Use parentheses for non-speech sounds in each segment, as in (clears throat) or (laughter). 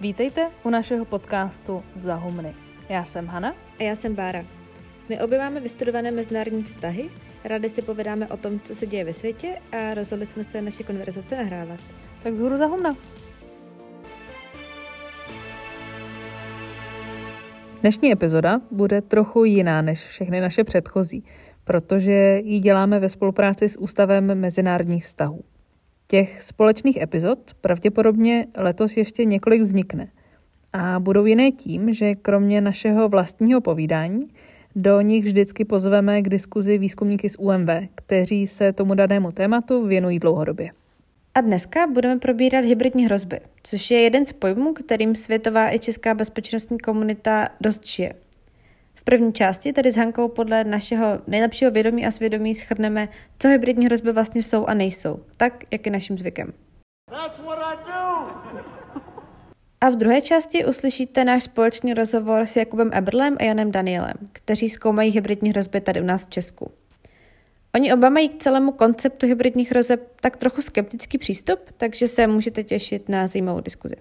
Vítejte u našeho podcastu Zahumny. Já jsem Hana. A já jsem Bára. My obě máme vystudované mezinárodní vztahy, rádi si povedáme o tom, co se děje ve světě a rozhodli jsme se naše konverzace nahrávat. Tak zhůru Zahumna. Dnešní epizoda bude trochu jiná než všechny naše předchozí, protože ji děláme ve spolupráci s Ústavem mezinárodních vztahů. Těch společných epizod pravděpodobně letos ještě několik vznikne. A budou jiné tím, že kromě našeho vlastního povídání do nich vždycky pozveme k diskuzi výzkumníky z UMV, kteří se tomu danému tématu věnují dlouhodobě. A dneska budeme probírat hybridní hrozby, což je jeden z pojmů, kterým světová i česká bezpečnostní komunita dost žije. V první části, tedy s Hankou podle našeho nejlepšího vědomí a svědomí, schrneme, co hybridní hrozby vlastně jsou a nejsou, tak jak je naším zvykem. A v druhé části uslyšíte náš společný rozhovor s Jakubem Eberlem a Janem Danielem, kteří zkoumají hybridní hrozby tady u nás v Česku. Oni oba mají k celému konceptu hybridních hrozeb tak trochu skeptický přístup, takže se můžete těšit na zajímavou diskuzi.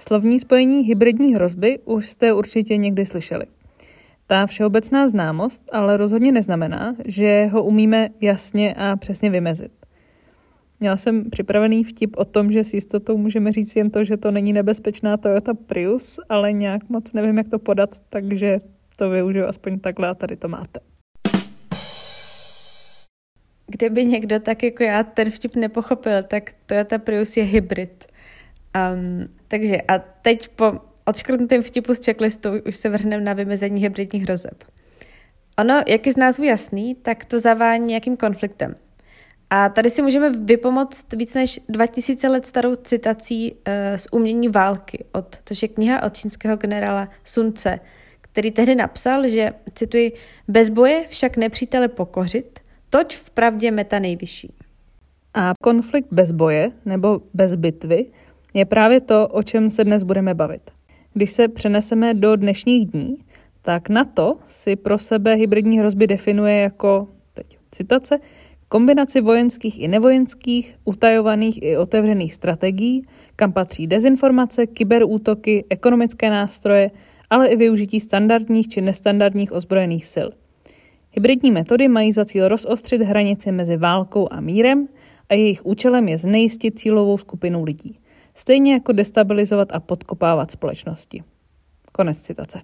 Slovní spojení hybridní hrozby už jste určitě někdy slyšeli. Ta všeobecná známost ale rozhodně neznamená, že ho umíme jasně a přesně vymezit. Měla jsem připravený vtip o tom, že s jistotou můžeme říct jen to, že to není nebezpečná Toyota Prius, ale nějak moc nevím, jak to podat, takže to využiju aspoň takhle a tady to máte. Kdyby někdo tak jako já ten vtip nepochopil, tak Toyota Prius je hybrid. Um, takže a teď po odškrtnutém vtipu z checklistu už se vrhneme na vymezení hybridních hrozeb. Ono, jak je z názvu jasný, tak to zavání nějakým konfliktem. A tady si můžeme vypomoct víc než 2000 let starou citací uh, z umění války, od, což je kniha od čínského generála Sun Tse, který tehdy napsal, že, cituji, bez boje však nepřítele pokořit, toť v pravdě meta nejvyšší. A konflikt bez boje nebo bez bitvy je právě to, o čem se dnes budeme bavit. Když se přeneseme do dnešních dní, tak na to si pro sebe hybridní hrozby definuje jako, teď citace, kombinaci vojenských i nevojenských, utajovaných i otevřených strategií, kam patří dezinformace, kyberútoky, ekonomické nástroje, ale i využití standardních či nestandardních ozbrojených sil. Hybridní metody mají za cíl rozostřit hranici mezi válkou a mírem a jejich účelem je znejistit cílovou skupinu lidí stejně jako destabilizovat a podkopávat společnosti. Konec citace.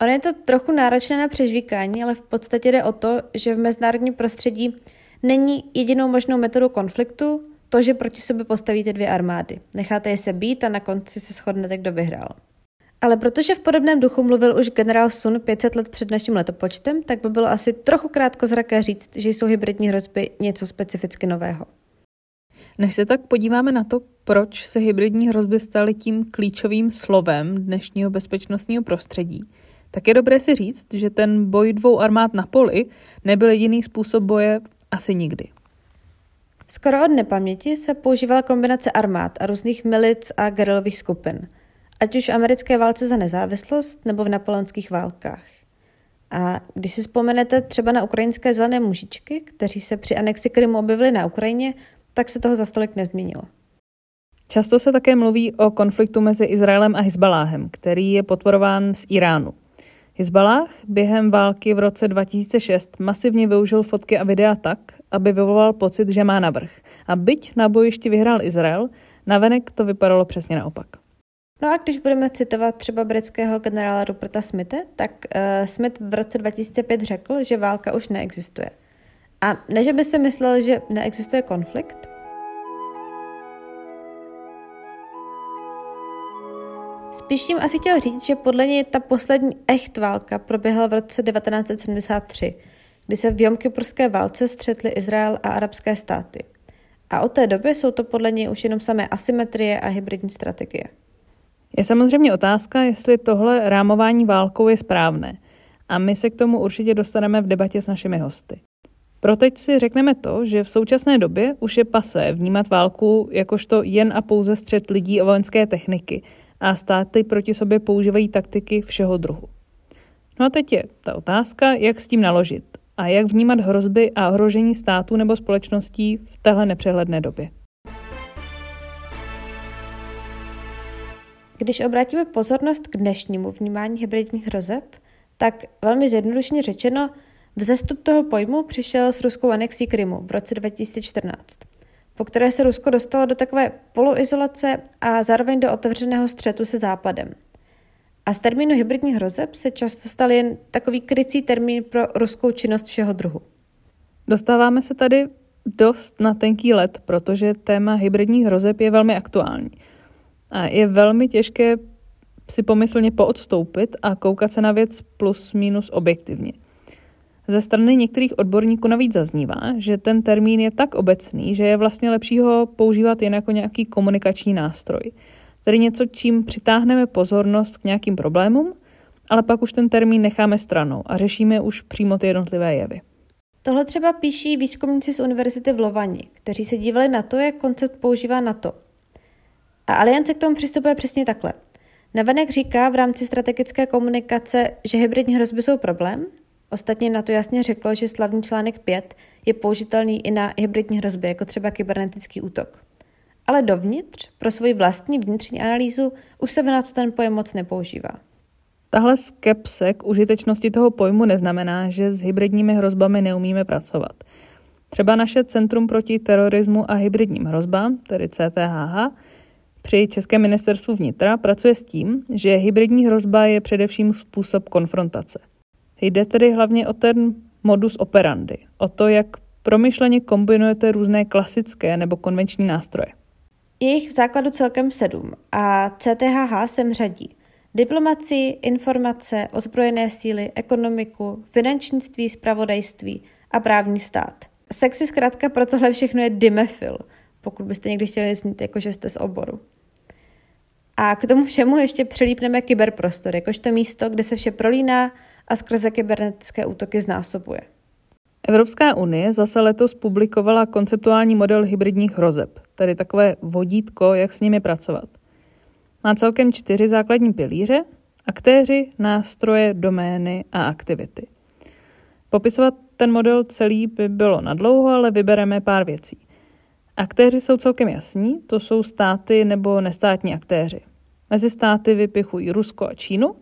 Ono je to trochu náročné na přežvíkání, ale v podstatě jde o to, že v mezinárodním prostředí není jedinou možnou metodou konfliktu to, že proti sobě postavíte dvě armády. Necháte je se být a na konci se shodnete, kdo vyhrál. Ale protože v podobném duchu mluvil už generál Sun 500 let před naším letopočtem, tak by bylo asi trochu krátkozraké říct, že jsou hybridní hrozby něco specificky nového. Než se tak podíváme na to, proč se hybridní hrozby staly tím klíčovým slovem dnešního bezpečnostního prostředí, tak je dobré si říct, že ten boj dvou armád na poli nebyl jediný způsob boje asi nikdy. Skoro od nepaměti se používala kombinace armád a různých milic a gerilových skupin, ať už v americké válce za nezávislost nebo v napoleonských válkách. A když si vzpomenete třeba na ukrajinské zelené mužičky, kteří se při anexi Krymu objevili na Ukrajině, tak se toho za stolik nezměnilo. Často se také mluví o konfliktu mezi Izraelem a Hezbaláhem, který je podporován z Iránu. Hezbalách během války v roce 2006 masivně využil fotky a videa tak, aby vyvolal pocit, že má navrh. A byť na bojišti vyhrál Izrael, navenek to vypadalo přesně naopak. No a když budeme citovat třeba britského generála Ruperta Smithe, tak uh, Smith v roce 2005 řekl, že válka už neexistuje. A ne, že by si myslel, že neexistuje konflikt, Spíš tím asi chtěl říct, že podle něj ta poslední echt válka proběhla v roce 1973, kdy se v Jomkypurské válce střetly Izrael a arabské státy. A od té doby jsou to podle něj už jenom samé asymetrie a hybridní strategie. Je samozřejmě otázka, jestli tohle rámování válkou je správné. A my se k tomu určitě dostaneme v debatě s našimi hosty. Proteď si řekneme to, že v současné době už je pase vnímat válku jakožto jen a pouze střed lidí a vojenské techniky a státy proti sobě používají taktiky všeho druhu. No a teď je ta otázka, jak s tím naložit a jak vnímat hrozby a ohrožení států nebo společností v téhle nepřehledné době. Když obrátíme pozornost k dnešnímu vnímání hybridních hrozeb, tak velmi zjednodušně řečeno – vzestup toho pojmu přišel s ruskou anexí Krymu v roce 2014, po které se Rusko dostalo do takové poloizolace a zároveň do otevřeného střetu se Západem. A z termínu hybridních hrozeb se často stal jen takový krycí termín pro ruskou činnost všeho druhu. Dostáváme se tady dost na tenký let, protože téma hybridních hrozeb je velmi aktuální. A je velmi těžké si pomyslně poodstoupit a koukat se na věc plus minus objektivně. Ze strany některých odborníků navíc zaznívá, že ten termín je tak obecný, že je vlastně lepší ho používat jen jako nějaký komunikační nástroj. Tedy něco, čím přitáhneme pozornost k nějakým problémům, ale pak už ten termín necháme stranou a řešíme už přímo ty jednotlivé jevy. Tohle třeba píší výzkumníci z univerzity v Lovani, kteří se dívali na to, jak koncept používá NATO. A Aliance k tomu přistupuje přesně takhle. Navenek říká v rámci strategické komunikace, že hybridní hrozby jsou problém. Ostatně na to jasně řeklo, že slavný článek 5 je použitelný i na hybridní hrozby, jako třeba kybernetický útok. Ale dovnitř, pro svoji vlastní vnitřní analýzu, už se na to ten pojem moc nepoužívá. Tahle skepse k užitečnosti toho pojmu neznamená, že s hybridními hrozbami neumíme pracovat. Třeba naše Centrum proti terorismu a hybridním hrozbám, tedy CTHH, při Českém ministerstvu vnitra pracuje s tím, že hybridní hrozba je především způsob konfrontace. Jde tedy hlavně o ten modus operandi, o to, jak promyšleně kombinujete různé klasické nebo konvenční nástroje. Je jich v základu celkem sedm a CTHH sem řadí diplomaci, informace, ozbrojené síly, ekonomiku, finančnictví, spravodajství a právní stát. Sexy zkrátka pro tohle všechno je dimefil, pokud byste někdy chtěli znít, jako že jste z oboru. A k tomu všemu ještě přelípneme kyberprostor, jakožto místo, kde se vše prolíná a skrze kybernetické útoky znásobuje. Evropská unie zase letos publikovala konceptuální model hybridních hrozeb, tedy takové vodítko, jak s nimi pracovat. Má celkem čtyři základní pilíře, aktéři, nástroje, domény a aktivity. Popisovat ten model celý by bylo nadlouho, ale vybereme pár věcí. Aktéři jsou celkem jasní, to jsou státy nebo nestátní aktéři. Mezi státy vypichují Rusko a Čínu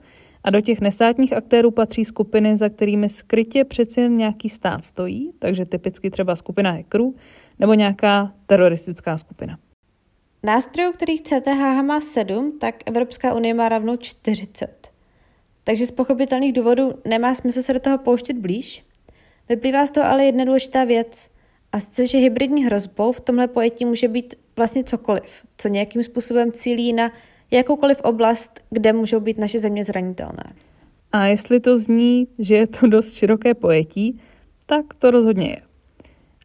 a do těch nestátních aktérů patří skupiny, za kterými skrytě přeci nějaký stát stojí, takže typicky třeba skupina hackerů nebo nějaká teroristická skupina. Nástrojů, kterých CTH má 7, tak Evropská unie má rovnou 40. Takže z pochopitelných důvodů nemá smysl se do toho pouštět blíž. Vyplývá z toho ale jedna důležitá věc. A sice, že hybridní hrozbou v tomhle pojetí může být vlastně cokoliv, co nějakým způsobem cílí na jakoukoliv oblast, kde můžou být naše země zranitelné. A jestli to zní, že je to dost široké pojetí, tak to rozhodně je.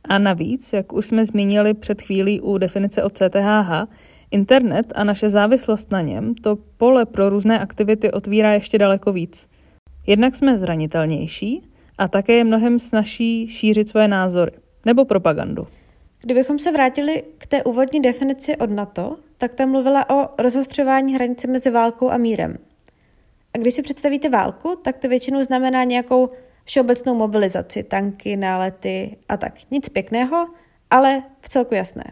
A navíc, jak už jsme zmínili před chvílí u definice od CTHH, internet a naše závislost na něm to pole pro různé aktivity otvírá ještě daleko víc. Jednak jsme zranitelnější a také je mnohem snažší šířit svoje názory nebo propagandu. Kdybychom se vrátili k té úvodní definici od NATO, tak tam mluvila o rozostřování hranice mezi válkou a mírem. A když si představíte válku, tak to většinou znamená nějakou všeobecnou mobilizaci, tanky, nálety a tak. Nic pěkného, ale v celku jasné.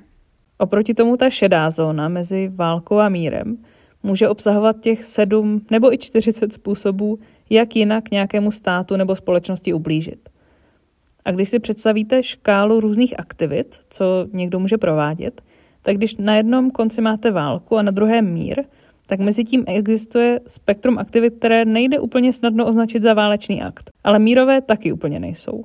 Oproti tomu ta šedá zóna mezi válkou a mírem může obsahovat těch sedm nebo i 40 způsobů, jak jinak nějakému státu nebo společnosti ublížit. A když si představíte škálu různých aktivit, co někdo může provádět, tak když na jednom konci máte válku a na druhém mír, tak mezi tím existuje spektrum aktivit, které nejde úplně snadno označit za válečný akt. Ale mírové taky úplně nejsou.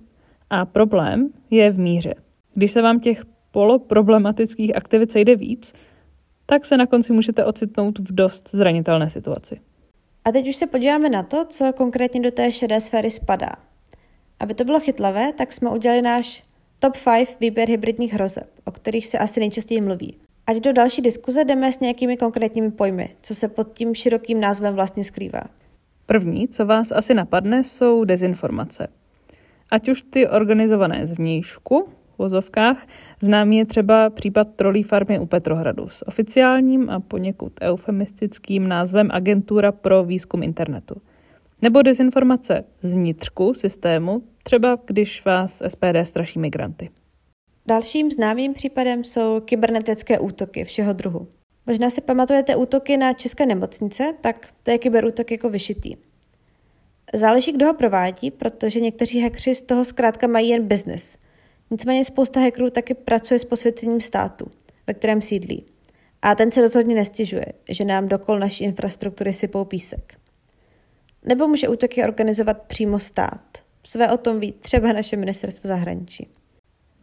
A problém je v míře. Když se vám těch poloproblematických aktivit sejde víc, tak se na konci můžete ocitnout v dost zranitelné situaci. A teď už se podíváme na to, co konkrétně do té šedé sféry spadá. Aby to bylo chytlavé, tak jsme udělali náš top 5 výběr hybridních hrozeb, o kterých se asi nejčastěji mluví. Ať do další diskuze jdeme s nějakými konkrétními pojmy, co se pod tím širokým názvem vlastně skrývá. První, co vás asi napadne, jsou dezinformace. Ať už ty organizované zvnějšku, v vozovkách, známý je třeba případ trolí farmy u Petrohradu s oficiálním a poněkud eufemistickým názvem Agentura pro výzkum internetu. Nebo dezinformace z vnitřku systému, třeba když vás SPD straší migranty. Dalším známým případem jsou kybernetické útoky všeho druhu. Možná si pamatujete útoky na české nemocnice, tak to je kyberútok jako vyšitý. Záleží, kdo ho provádí, protože někteří hackři z toho zkrátka mají jen business. Nicméně spousta hackerů taky pracuje s posvěcením státu, ve kterém sídlí. A ten se rozhodně nestěžuje, že nám dokol naší infrastruktury sypou písek. Nebo může útoky organizovat přímo stát. Své o tom ví třeba naše ministerstvo zahraničí.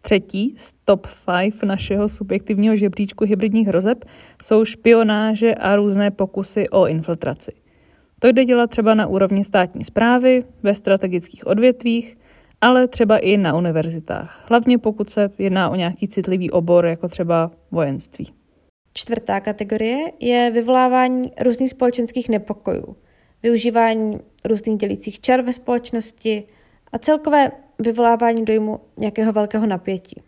Třetí z top 5 našeho subjektivního žebříčku hybridních hrozeb jsou špionáže a různé pokusy o infiltraci. To jde dělat třeba na úrovni státní zprávy, ve strategických odvětvích, ale třeba i na univerzitách. Hlavně pokud se jedná o nějaký citlivý obor, jako třeba vojenství. Čtvrtá kategorie je vyvolávání různých společenských nepokojů, využívání různých dělících čar ve společnosti a celkové vyvolávání dojmu nějakého velkého napětí.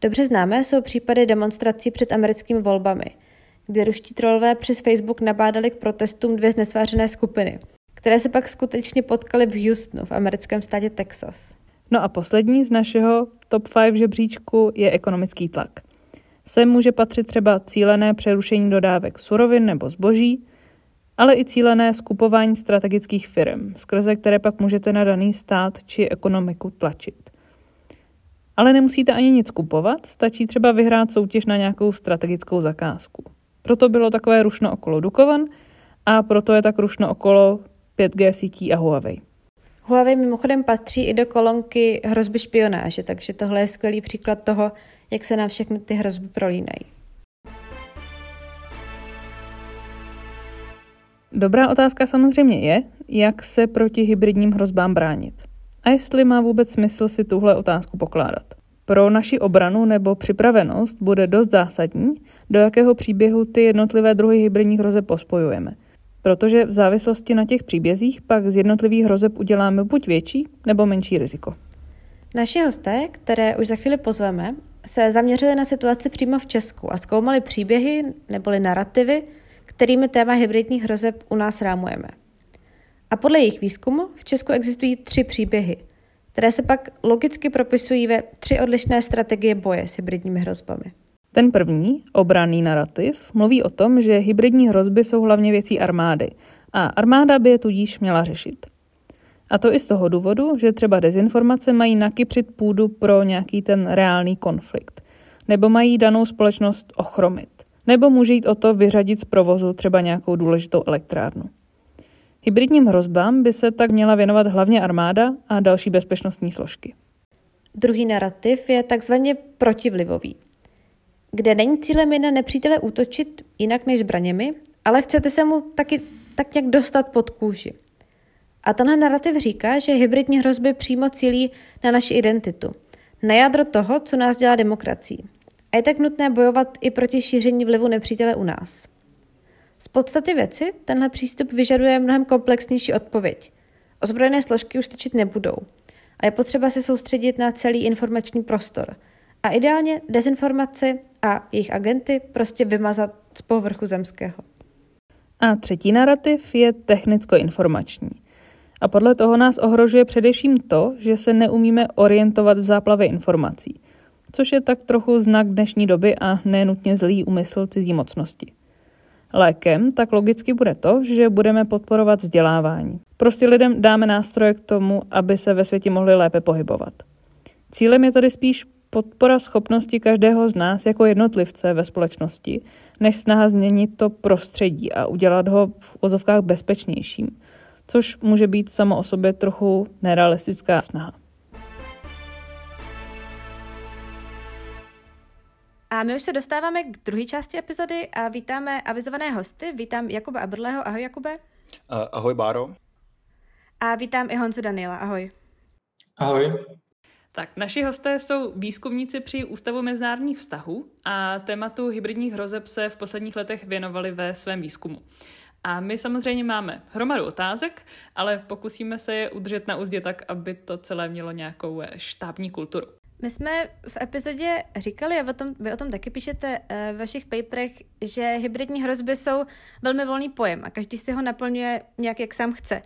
Dobře známé jsou případy demonstrací před americkými volbami, kdy ruští trolové přes Facebook nabádali k protestům dvě znesvářené skupiny, které se pak skutečně potkaly v Houstonu, v americkém státě Texas. No a poslední z našeho top 5 žebříčku je ekonomický tlak. Sem může patřit třeba cílené přerušení dodávek surovin nebo zboží, ale i cílené skupování strategických firm, skrze které pak můžete na daný stát či ekonomiku tlačit. Ale nemusíte ani nic kupovat, stačí třeba vyhrát soutěž na nějakou strategickou zakázku. Proto bylo takové rušno okolo Dukovan a proto je tak rušno okolo 5G sítí a Huawei. Huawei mimochodem patří i do kolonky hrozby špionáže, takže tohle je skvělý příklad toho, jak se nám všechny ty hrozby prolínají. Dobrá otázka samozřejmě je, jak se proti hybridním hrozbám bránit. A jestli má vůbec smysl si tuhle otázku pokládat. Pro naši obranu nebo připravenost bude dost zásadní, do jakého příběhu ty jednotlivé druhy hybridních hrozeb pospojujeme. Protože v závislosti na těch příbězích pak z jednotlivých hrozeb uděláme buď větší nebo menší riziko. Naši hosté, které už za chvíli pozveme, se zaměřili na situaci přímo v Česku a zkoumali příběhy neboli narrativy, kterými téma hybridních hrozeb u nás rámujeme. A podle jejich výzkumu v Česku existují tři příběhy, které se pak logicky propisují ve tři odlišné strategie boje s hybridními hrozbami. Ten první, obranný narrativ, mluví o tom, že hybridní hrozby jsou hlavně věcí armády a armáda by je tudíž měla řešit. A to i z toho důvodu, že třeba dezinformace mají nakypřit půdu pro nějaký ten reálný konflikt, nebo mají danou společnost ochromit, nebo může jít o to vyřadit z provozu třeba nějakou důležitou elektrárnu. Hybridním hrozbám by se tak měla věnovat hlavně armáda a další bezpečnostní složky. Druhý narrativ je takzvaně protivlivový, kde není cílem jen na nepřítele útočit jinak než zbraněmi, ale chcete se mu taky tak nějak dostat pod kůži. A tenhle narrativ říká, že hybridní hrozby přímo cílí na naši identitu, na jádro toho, co nás dělá demokracií. A je tak nutné bojovat i proti šíření vlivu nepřítele u nás. Z podstaty věci tenhle přístup vyžaduje mnohem komplexnější odpověď. Ozbrojené složky už stačit nebudou. A je potřeba se soustředit na celý informační prostor. A ideálně dezinformace a jejich agenty prostě vymazat z povrchu zemského. A třetí narrativ je technicko-informační. A podle toho nás ohrožuje především to, že se neumíme orientovat v záplavě informací, což je tak trochu znak dnešní doby a nenutně zlý úmysl cizí mocnosti. Lékem tak logicky bude to, že budeme podporovat vzdělávání. Prostě lidem dáme nástroje k tomu, aby se ve světě mohli lépe pohybovat. Cílem je tedy spíš podpora schopnosti každého z nás jako jednotlivce ve společnosti, než snaha změnit to prostředí a udělat ho v ozovkách bezpečnějším, což může být samo o sobě trochu nerealistická snaha. A my už se dostáváme k druhé části epizody a vítáme avizované hosty. Vítám Jakuba Abrleho. Ahoj, Jakube. Uh, ahoj, Báro. A vítám i Honzu Daniela. Ahoj. Ahoj. Tak, naši hosté jsou výzkumníci při Ústavu mezinárodních vztahů a tématu hybridních hrozeb se v posledních letech věnovali ve svém výzkumu. A my samozřejmě máme hromadu otázek, ale pokusíme se je udržet na úzdě tak, aby to celé mělo nějakou štábní kulturu. My jsme v epizodě říkali, a o tom, vy o tom taky píšete eh, ve vašich paperech, že hybridní hrozby jsou velmi volný pojem a každý si ho naplňuje nějak, jak sám chce.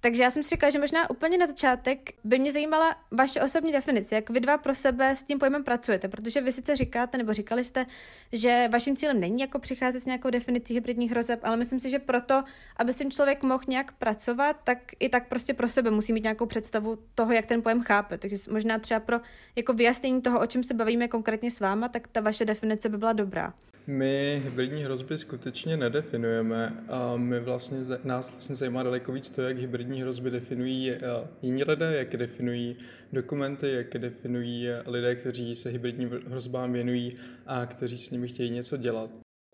Takže já jsem si říkala, že možná úplně na začátek by mě zajímala vaše osobní definice, jak vy dva pro sebe s tím pojmem pracujete, protože vy sice říkáte, nebo říkali jste, že vaším cílem není jako přicházet s nějakou definicí hybridních hrozeb, ale myslím si, že proto, aby s tím člověk mohl nějak pracovat, tak i tak prostě pro sebe musí mít nějakou představu toho, jak ten pojem chápe. Takže možná třeba pro jako vyjasnění toho, o čem se bavíme konkrétně s váma, tak ta vaše definice by byla dobrá. My hybridní hrozby skutečně nedefinujeme a my vlastně, nás vlastně zajímá daleko víc to, jak hybridní hrozby definují eh, jiní lidé, jak je definují dokumenty, jak je definují lidé, kteří se hybridním hrozbám věnují a kteří s nimi chtějí něco dělat.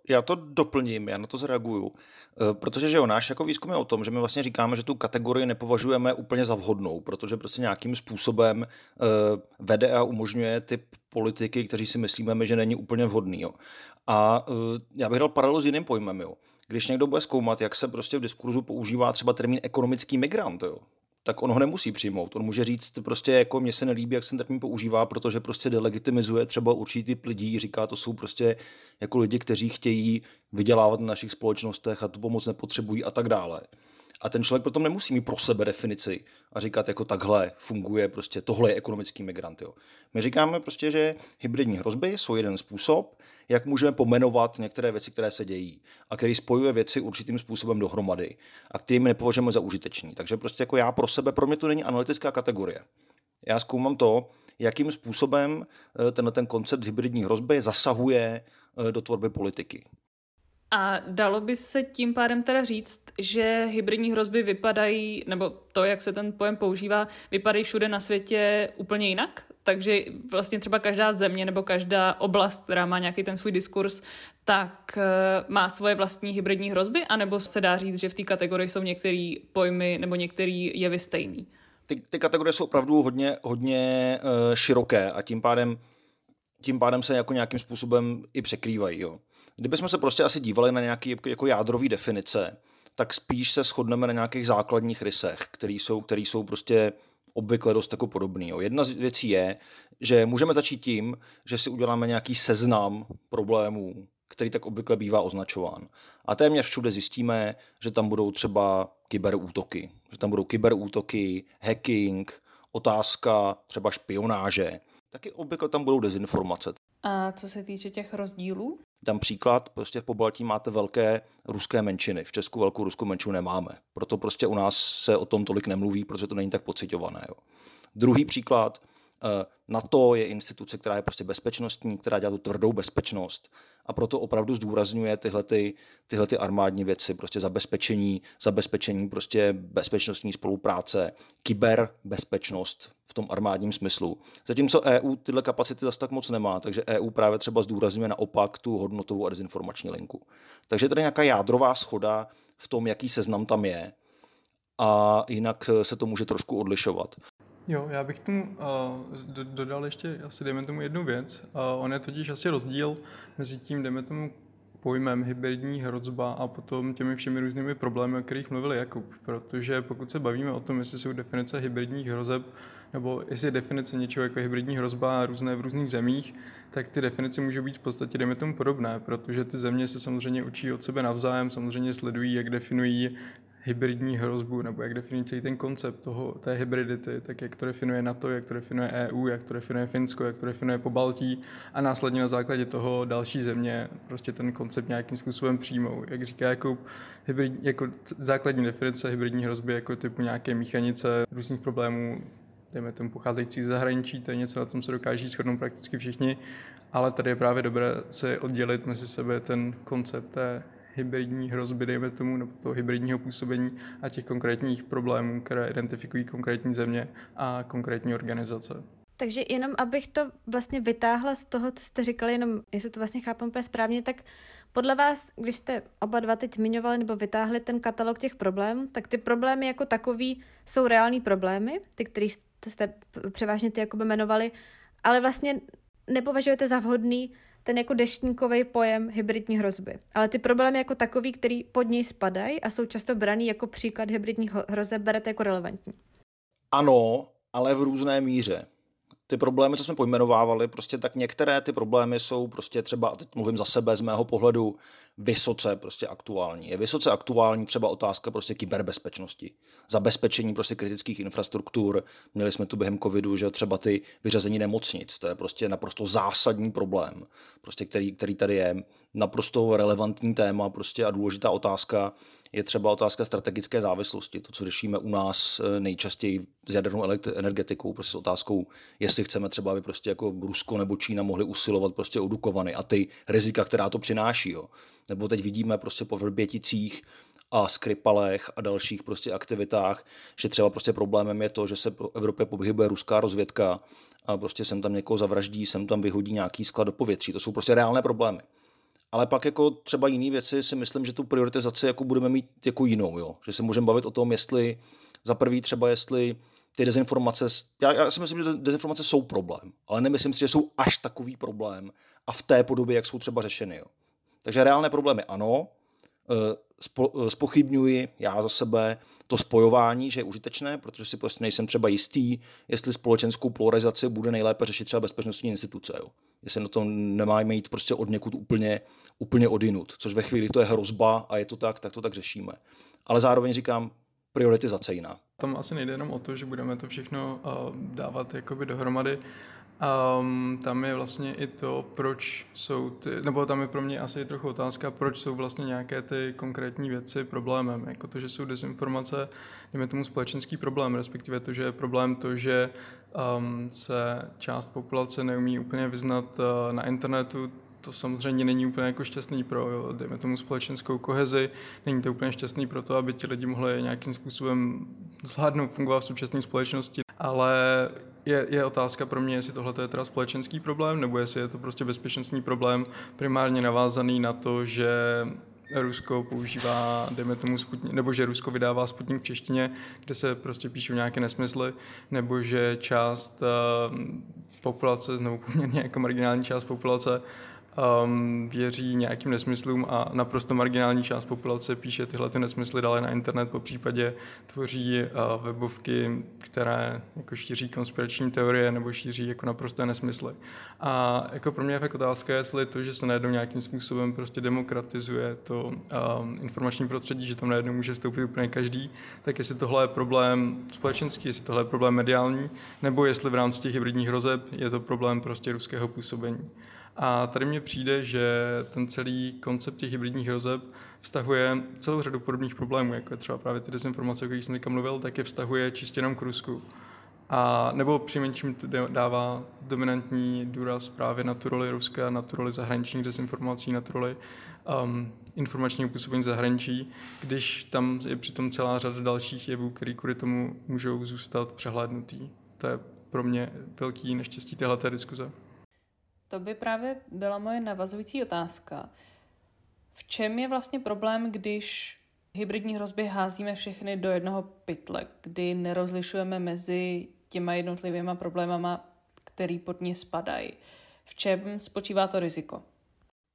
Já to doplním, já na to zareaguju, eh, protože že jo, náš jako výzkum je o tom, že my vlastně říkáme, že tu kategorii nepovažujeme úplně za vhodnou, protože prostě nějakým způsobem eh, vede a umožňuje ty politiky, kteří si myslíme, že není úplně vhodný. Jo. A uh, já bych dal paralelu s jiným pojmem. Jo. Když někdo bude zkoumat, jak se prostě v diskurzu používá třeba termín ekonomický migrant, jo, tak on ho nemusí přijmout. On může říct, prostě jako mně se nelíbí, jak se ten termín používá, protože prostě delegitimizuje třeba určitý typ lidí, říká, to jsou prostě jako lidi, kteří chtějí vydělávat na našich společnostech a tu pomoc nepotřebují a tak dále. A ten člověk potom nemusí mít pro sebe definici a říkat jako takhle funguje prostě tohle je ekonomický migrant. Jo. My říkáme prostě, že hybridní hrozby jsou jeden způsob, jak můžeme pomenovat některé věci, které se dějí a který spojuje věci určitým způsobem dohromady a kterými nepovažujeme za užitečný. Takže prostě jako já pro sebe, pro mě to není analytická kategorie. Já zkoumám to, jakým způsobem eh, tenhle ten koncept hybridní hrozby zasahuje eh, do tvorby politiky. A dalo by se tím pádem teda říct, že hybridní hrozby vypadají, nebo to, jak se ten pojem používá, vypadají všude na světě úplně jinak? Takže vlastně třeba každá země nebo každá oblast, která má nějaký ten svůj diskurs, tak eh, má svoje vlastní hybridní hrozby, anebo se dá říct, že v té kategorii jsou některé pojmy nebo některé jevy stejný? Ty, ty kategorie jsou opravdu hodně, hodně uh, široké a tím pádem tím pádem se jako nějakým způsobem i překrývají. Jo. Kdybychom se prostě asi dívali na nějaké jako, jádrové definice, tak spíš se shodneme na nějakých základních rysech, které jsou, který jsou prostě obvykle dost jako podobný. Jo. Jedna z věcí je, že můžeme začít tím, že si uděláme nějaký seznam problémů, který tak obvykle bývá označován. A téměř všude zjistíme, že tam budou třeba kyberútoky, že tam budou kyberútoky, hacking, otázka třeba špionáže. Taky obvykle tam budou dezinformace. A co se týče těch rozdílů? Dám příklad, prostě v Pobaltí máte velké ruské menšiny, v Česku velkou ruskou menšinu nemáme. Proto prostě u nás se o tom tolik nemluví, protože to není tak pocitované. Jo. Druhý příklad, NATO je instituce, která je prostě bezpečnostní, která dělá tu tvrdou bezpečnost a proto opravdu zdůrazňuje tyhle, ty, tyhle ty armádní věci, prostě zabezpečení, zabezpečení prostě bezpečnostní spolupráce, kyberbezpečnost v tom armádním smyslu. Zatímco EU tyhle kapacity zase tak moc nemá, takže EU právě třeba zdůrazňuje naopak tu hodnotovou a dezinformační linku. Takže tady nějaká jádrová schoda v tom, jaký seznam tam je a jinak se to může trošku odlišovat. Jo, já bych tomu uh, dodal ještě asi, dejme tomu jednu věc. Uh, on je totiž asi rozdíl mezi tím, dejme tomu pojmem hybridní hrozba a potom těmi všemi různými problémy, o kterých mluvil Jakub. Protože pokud se bavíme o tom, jestli jsou definice hybridních hrozeb, nebo jestli je definice něčeho jako hybridní hrozba různé v různých zemích, tak ty definice můžou být v podstatě, dejme tomu, podobné, protože ty země se samozřejmě učí od sebe navzájem, samozřejmě sledují, jak definují hybridní hrozbu, nebo jak definuje celý ten koncept toho, té hybridity, tak jak to definuje NATO, jak to definuje EU, jak to definuje Finsko, jak to definuje Pobaltí a následně na základě toho další země prostě ten koncept nějakým způsobem přijmou. Jak říká jako, hybrid, jako základní definice hybridní hrozby jako typu nějaké míchanice různých problémů dejme tomu pocházející z zahraničí, to je něco, na tom se dokáží shodnout prakticky všichni, ale tady je právě dobré se oddělit mezi sebe ten koncept té hybridní hrozby, dejme tomu, nebo toho hybridního působení a těch konkrétních problémů, které identifikují konkrétní země a konkrétní organizace. Takže jenom abych to vlastně vytáhla z toho, co jste říkali, jenom jestli to vlastně chápu úplně správně, tak podle vás, když jste oba dva teď zmiňovali nebo vytáhli ten katalog těch problémů, tak ty problémy jako takový jsou reální problémy, ty, které jste převážně ty jakoby jmenovali, ale vlastně nepovažujete za vhodný ten jako deštníkový pojem hybridní hrozby. Ale ty problémy jako takový, který pod něj spadají a jsou často braný jako příklad hybridních hrozeb, berete jako relevantní. Ano, ale v různé míře. Ty problémy, co jsme pojmenovávali, prostě tak některé ty problémy jsou prostě třeba, a teď mluvím za sebe, z mého pohledu, vysoce prostě aktuální. Je vysoce aktuální třeba otázka prostě kyberbezpečnosti, zabezpečení prostě kritických infrastruktur. Měli jsme tu během covidu, že třeba ty vyřazení nemocnic, to je prostě naprosto zásadní problém, prostě který, který tady je naprosto relevantní téma prostě a důležitá otázka je třeba otázka strategické závislosti, to, co řešíme u nás eh, nejčastěji s jadernou energetikou, prostě s otázkou, jestli chceme třeba, aby prostě jako Rusko nebo Čína mohli usilovat prostě o Dukovany a ty rizika, která to přináší. Jo. Nebo teď vidíme prostě po Vrběticích a Skripalech a dalších prostě aktivitách, že třeba prostě problémem je to, že se po Evropě pohybuje ruská rozvědka a prostě sem tam někoho zavraždí, sem tam vyhodí nějaký sklad do povětří. To jsou prostě reálné problémy. Ale pak jako třeba jiné věci si myslím, že tu prioritizaci jako budeme mít jako jinou, jo? že se můžeme bavit o tom, jestli za prvý třeba jestli ty dezinformace, já, já si myslím, že dezinformace jsou problém, ale nemyslím si, že jsou až takový problém a v té podobě, jak jsou třeba řešeny. Jo. Takže reálné problémy ano, spochybňuji já za sebe to spojování, že je užitečné, protože si prostě nejsem třeba jistý, jestli společenskou polarizaci bude nejlépe řešit třeba bezpečnostní instituce. Jo. Jestli na to nemáme jít prostě od někud úplně, úplně odinut, což ve chvíli to je hrozba a je to tak, tak to tak řešíme. Ale zároveň říkám, prioritizace jiná. Tam asi nejde jenom o to, že budeme to všechno uh, dávat jakoby dohromady, Um, tam je vlastně i to, proč jsou ty, nebo tam je pro mě asi trochu otázka, proč jsou vlastně nějaké ty konkrétní věci problémem. Jako to, že jsou dezinformace, je tomu společenský problém, respektive to, že je problém to, že um, se část populace neumí úplně vyznat uh, na internetu, to samozřejmě není úplně jako šťastný pro, dejme tomu, společenskou kohezi, není to úplně šťastný pro to, aby ti lidi mohli nějakým způsobem zvládnout fungovat v současné společnosti, ale je, je otázka pro mě, jestli tohle je teda společenský problém, nebo jestli je to prostě bezpečnostní problém primárně navázaný na to, že Rusko používá, dejme tomu Sputnik, nebo že Rusko vydává Sputnik v češtině, kde se prostě píšou nějaké nesmysly, nebo že část uh, populace, nebo poměrně jako marginální část populace, um, věří nějakým nesmyslům a naprosto marginální část populace píše tyhle ty nesmysly dále na internet, po případě tvoří uh, webovky, které jako šíří konspirační teorie nebo šíří jako naprosté nesmysly. A jako pro mě je fakt otázka, jestli to, že se najednou nějakým způsobem prostě demokratizuje to um, informační prostředí, že tam najednou může vstoupit úplně každý, tak jestli tohle je problém společenský, jestli tohle je problém mediální, nebo jestli v rámci těch hybridních hrozeb je to problém prostě ruského působení. A tady mně přijde, že ten celý koncept těch hybridních hrozeb vztahuje celou řadu podobných problémů, jako je třeba právě ty dezinformace, o kterých jsem teďka mluvil, tak je vztahuje čistě jenom k Rusku. A nebo přinejmenším dává dominantní důraz právě na tu roli Ruska, na tu roli zahraničních dezinformací, na tu roli um, informačního působení zahraničí, když tam je přitom celá řada dalších jevů, které kvůli tomu můžou zůstat přehlédnutý. To je pro mě velký neštěstí téhleté diskuze. To by právě byla moje navazující otázka. V čem je vlastně problém, když hybridní hrozby házíme všechny do jednoho pytle, kdy nerozlišujeme mezi těma jednotlivými problémama, který pod ně spadají? V čem spočívá to riziko?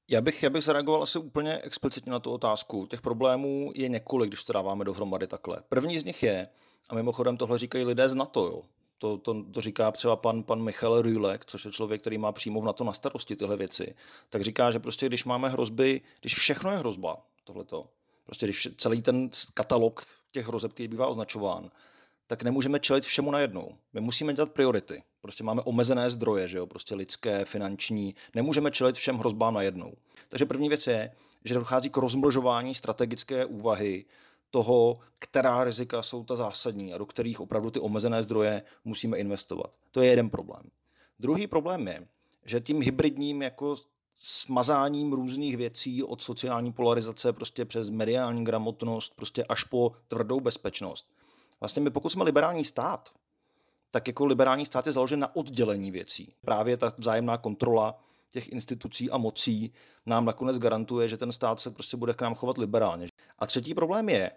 Já bych, já bych zareagoval asi úplně explicitně na tu otázku. Těch problémů je několik, když to dáváme dohromady takhle. První z nich je, a mimochodem tohle říkají lidé z NATO, jo, to, to, to říká třeba pan, pan Michal Rühlek, což je člověk, který má přímo na to na starosti tyhle věci, tak říká, že prostě když máme hrozby, když všechno je hrozba, tohleto, prostě když celý ten katalog těch hrozeb, který bývá označován, tak nemůžeme čelit všemu najednou. My musíme dělat priority. Prostě máme omezené zdroje, že jo, prostě lidské, finanční. Nemůžeme čelit všem hrozbám najednou. Takže první věc je, že dochází k rozmnožování strategické úvahy toho, která rizika jsou ta zásadní a do kterých opravdu ty omezené zdroje musíme investovat. To je jeden problém. Druhý problém je, že tím hybridním jako smazáním různých věcí od sociální polarizace prostě přes mediální gramotnost prostě až po tvrdou bezpečnost. Vlastně my pokud jsme liberální stát, tak jako liberální stát je založen na oddělení věcí. Právě ta vzájemná kontrola těch institucí a mocí nám nakonec garantuje, že ten stát se prostě bude k nám chovat liberálně. A třetí problém je,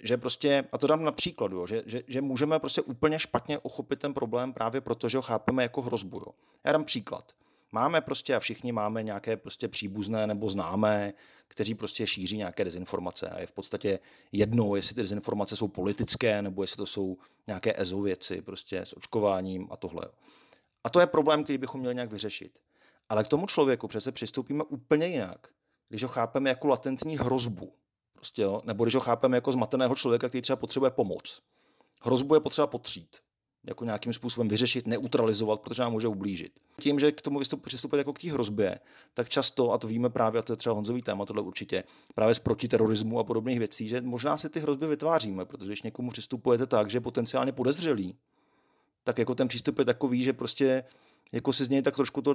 že prostě, a to dám na příkladu, že, že, že můžeme prostě úplně špatně uchopit ten problém právě proto, že ho chápeme jako hrozbu. Jo. Já dám příklad. Máme prostě a všichni máme nějaké prostě příbuzné nebo známé, kteří prostě šíří nějaké dezinformace a je v podstatě jedno, jestli ty dezinformace jsou politické nebo jestli to jsou nějaké EZO věci prostě s očkováním a tohle. A to je problém, který bychom měli nějak vyřešit. Ale k tomu člověku přece přistoupíme úplně jinak, když ho chápeme jako latentní hrozbu. Prostě, jo? Nebo když ho chápeme jako zmateného člověka, který třeba potřebuje pomoc. Hrozbu je potřeba potřít jako nějakým způsobem vyřešit, neutralizovat, protože nám může ublížit. Tím, že k tomu přistupuje jako k té hrozbě, tak často, a to víme právě, a to je třeba Honzový téma, tohle určitě, právě z protiterorismu a podobných věcí, že možná si ty hrozby vytváříme, protože když někomu přistupujete tak, že je potenciálně podezřelý, tak jako ten přístup je takový, že prostě jako si z něj tak trošku to,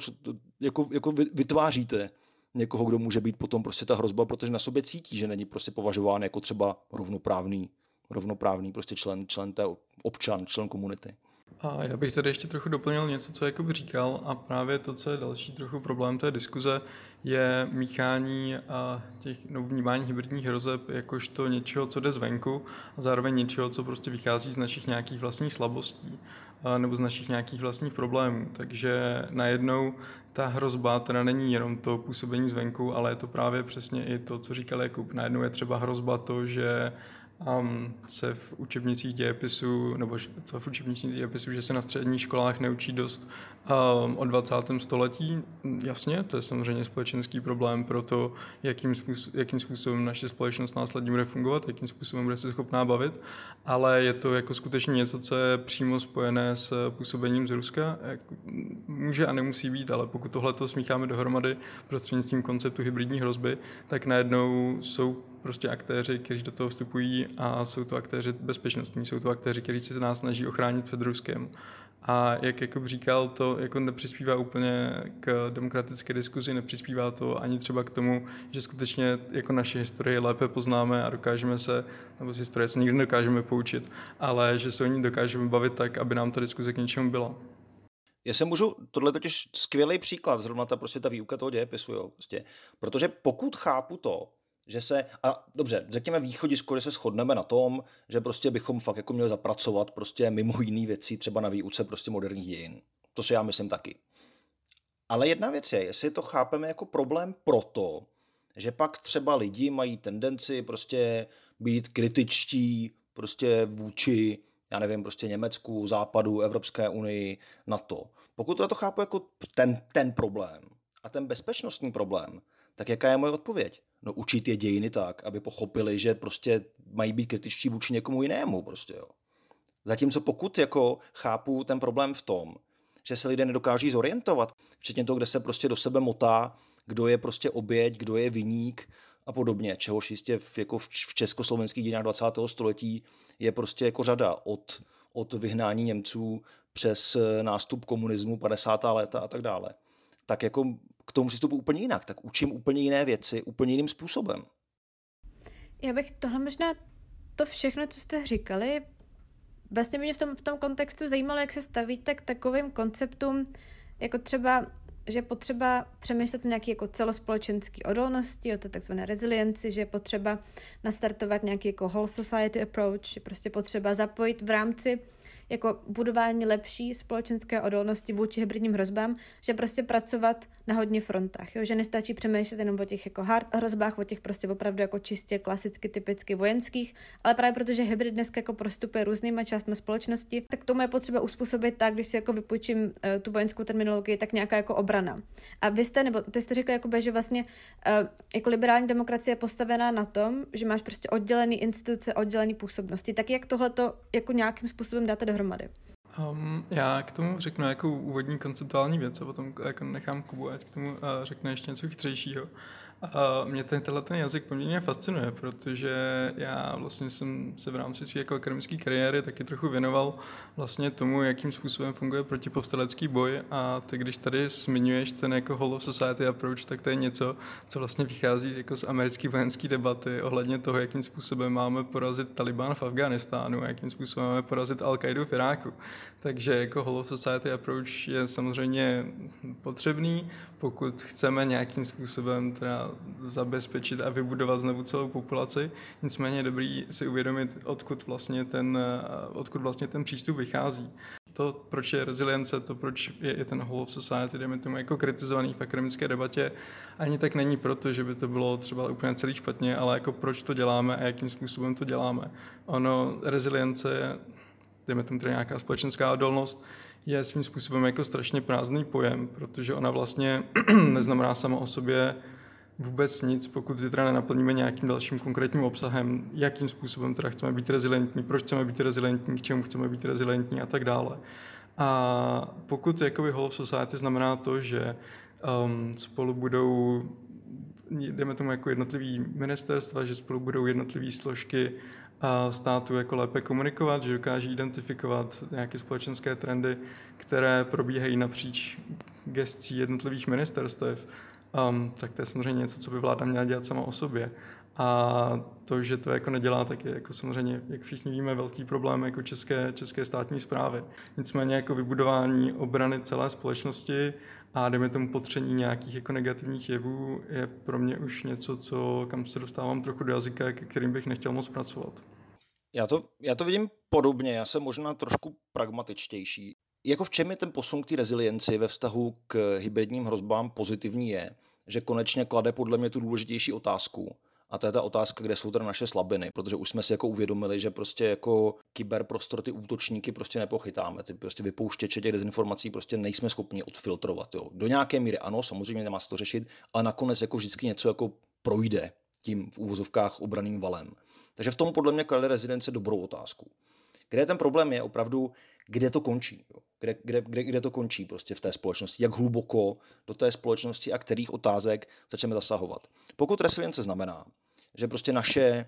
jako, jako vytváříte někoho, kdo může být potom prostě ta hrozba, protože na sobě cítí, že není prostě považován jako třeba rovnoprávný rovnoprávný prostě člen, člen té občan, člen komunity. A já bych tady ještě trochu doplnil něco, co Jakub říkal a právě to, co je další trochu problém té diskuze, je míchání a těch no, vnímání hybridních hrozeb jakožto něčeho, co jde zvenku a zároveň něčeho, co prostě vychází z našich nějakých vlastních slabostí a, nebo z našich nějakých vlastních problémů. Takže najednou ta hrozba teda není jenom to působení zvenku, ale je to právě přesně i to, co říkal Jakub. Najednou je třeba hrozba to, že um, se v učebnicích dějepisu, nebo co v učebnicích dějepisu, že se na středních školách neučí dost um, o 20. století. Jasně, to je samozřejmě společenský problém pro to, jakým, způsob, jakým způsobem naše společnost následně bude fungovat, jakým způsobem bude se schopná bavit, ale je to jako skutečně něco, co je přímo spojené s působením z Ruska. Může a nemusí být, ale pokud tohle to smícháme dohromady prostřednictvím konceptu hybridní hrozby, tak najednou jsou prostě aktéři, kteří do toho vstupují a jsou to aktéři bezpečnostní, jsou to aktéři, kteří se nás snaží ochránit před Ruskem. A jak Jakub říkal, to jako nepřispívá úplně k demokratické diskuzi, nepřispívá to ani třeba k tomu, že skutečně jako naše historie lépe poznáme a dokážeme se, nebo z historie se nikdy nedokážeme poučit, ale že se o ní dokážeme bavit tak, aby nám ta diskuze k něčemu byla. Já se můžu, tohle je totiž skvělý příklad, zrovna ta prostě ta výuka toho dějepisu, jo, prostě. Protože pokud chápu to, že se, a dobře, řekněme východisko, že se shodneme na tom, že prostě bychom fakt jako měli zapracovat prostě mimo jiné věci, třeba na výuce prostě moderních dějin. To si já myslím taky. Ale jedna věc je, jestli to chápeme jako problém proto, že pak třeba lidi mají tendenci prostě být kritičtí prostě vůči, já nevím, prostě Německu, Západu, Evropské unii, NATO. Pokud to, to chápu jako ten, ten problém a ten bezpečnostní problém, tak jaká je moje odpověď? No, učit je dějiny tak, aby pochopili, že prostě mají být kritičtí vůči někomu jinému. Prostě, jo. Zatímco pokud jako chápu ten problém v tom, že se lidé nedokáží zorientovat, včetně toho, kde se prostě do sebe motá, kdo je prostě oběť, kdo je viník a podobně, čehož jistě v, jako v, československých dějinách 20. století je prostě jako řada od, od vyhnání Němců přes nástup komunismu 50. léta a tak dále. Tak jako k tomu přístupu úplně jinak, tak učím úplně jiné věci, úplně jiným způsobem. Já bych tohle možná to všechno, co jste říkali, vlastně mě v tom, v tom kontextu zajímalo, jak se stavíte k takovým konceptům, jako třeba, že potřeba přemýšlet nějaké jako celospolečenské odolnosti, o to takzvané rezilienci, že je potřeba nastartovat nějaký jako whole society approach, že prostě potřeba zapojit v rámci jako budování lepší společenské odolnosti vůči hybridním hrozbám, že prostě pracovat na hodně frontách, jo? že nestačí přemýšlet jenom o těch jako hard hrozbách, o těch prostě opravdu jako čistě klasicky, typicky vojenských, ale právě protože hybrid dneska jako prostupuje různýma částmi společnosti, tak tomu je potřeba uspůsobit tak, když si jako vypůjčím uh, tu vojenskou terminologii, tak nějaká jako obrana. A vy jste, nebo ty jste řekli, jakoby, že vlastně uh, jako liberální demokracie je postavená na tom, že máš prostě oddělený instituce, oddělený působnosti. Tak jak tohle to jako nějakým způsobem dáte dohromady? Dohromady? Um, já k tomu řeknu jako úvodní konceptuální věc a potom jako nechám Kubu, ať k tomu uh, řekne ještě něco chytřejšího. A mě ten, tenhle ten jazyk poměrně fascinuje, protože já vlastně jsem se v rámci své jako akademické kariéry taky trochu věnoval vlastně tomu, jakým způsobem funguje protipovstalecký boj a ty, když tady zmiňuješ ten jako whole of society approach, tak to je něco, co vlastně vychází jako z americké vojenské debaty ohledně toho, jakým způsobem máme porazit Taliban v Afganistánu, jakým způsobem máme porazit Al-Qaidu v Iráku. Takže jako whole of society approach je samozřejmě potřebný, pokud chceme nějakým způsobem teda zabezpečit a vybudovat znovu celou populaci. Nicméně je dobrý si uvědomit, odkud vlastně ten, odkud vlastně ten přístup vychází. To, proč je rezilience, to, proč je i ten whole of society, dejme tomu, jako kritizovaný v akademické debatě, ani tak není proto, že by to bylo třeba úplně celý špatně, ale jako proč to děláme a jakým způsobem to děláme. Ono, rezilience, dejme tomu nějaká společenská odolnost, je svým způsobem jako strašně prázdný pojem, protože ona vlastně (clears throat) neznamená sama o sobě vůbec nic, pokud ji teda nenaplníme nějakým dalším konkrétním obsahem, jakým způsobem teda chceme být rezilentní, proč chceme být rezilentní, k čemu chceme být rezilentní a tak dále. A pokud jakoby Whole of Society znamená to, že um, spolu budou, jdeme tomu jako jednotlivý ministerstva, že spolu budou jednotlivé složky státu jako lépe komunikovat, že dokáží identifikovat nějaké společenské trendy, které probíhají napříč gestcí jednotlivých ministerstev, um, tak to je samozřejmě něco, co by vláda měla dělat sama o sobě. A to, že to jako nedělá, tak je jako samozřejmě, jak všichni víme, velký problém jako české, české státní zprávy. Nicméně jako vybudování obrany celé společnosti a dejme tomu potření nějakých jako negativních jevů je pro mě už něco, co, kam se dostávám trochu do jazyka, ke kterým bych nechtěl moc pracovat. Já to, já to vidím podobně, já jsem možná trošku pragmatičtější. Jako v čem je ten posun k té rezilienci ve vztahu k hybridním hrozbám pozitivní je, že konečně klade podle mě tu důležitější otázku, a to je ta otázka, kde jsou teda naše slabiny, protože už jsme si jako uvědomili, že prostě jako kyberprostor ty útočníky prostě nepochytáme. Ty prostě vypouštěče těch dezinformací prostě nejsme schopni odfiltrovat. Jo. Do nějaké míry ano, samozřejmě nemá se to řešit, ale nakonec jako vždycky něco jako projde tím v úvozovkách obraným valem. Takže v tom podle mě klade rezidence dobrou otázku. Kde ten problém je opravdu, kde to končí. Jo? Kde, kde, kde, kde to končí prostě v té společnosti, jak hluboko do té společnosti a kterých otázek začneme zasahovat. Pokud resilience znamená, že prostě naše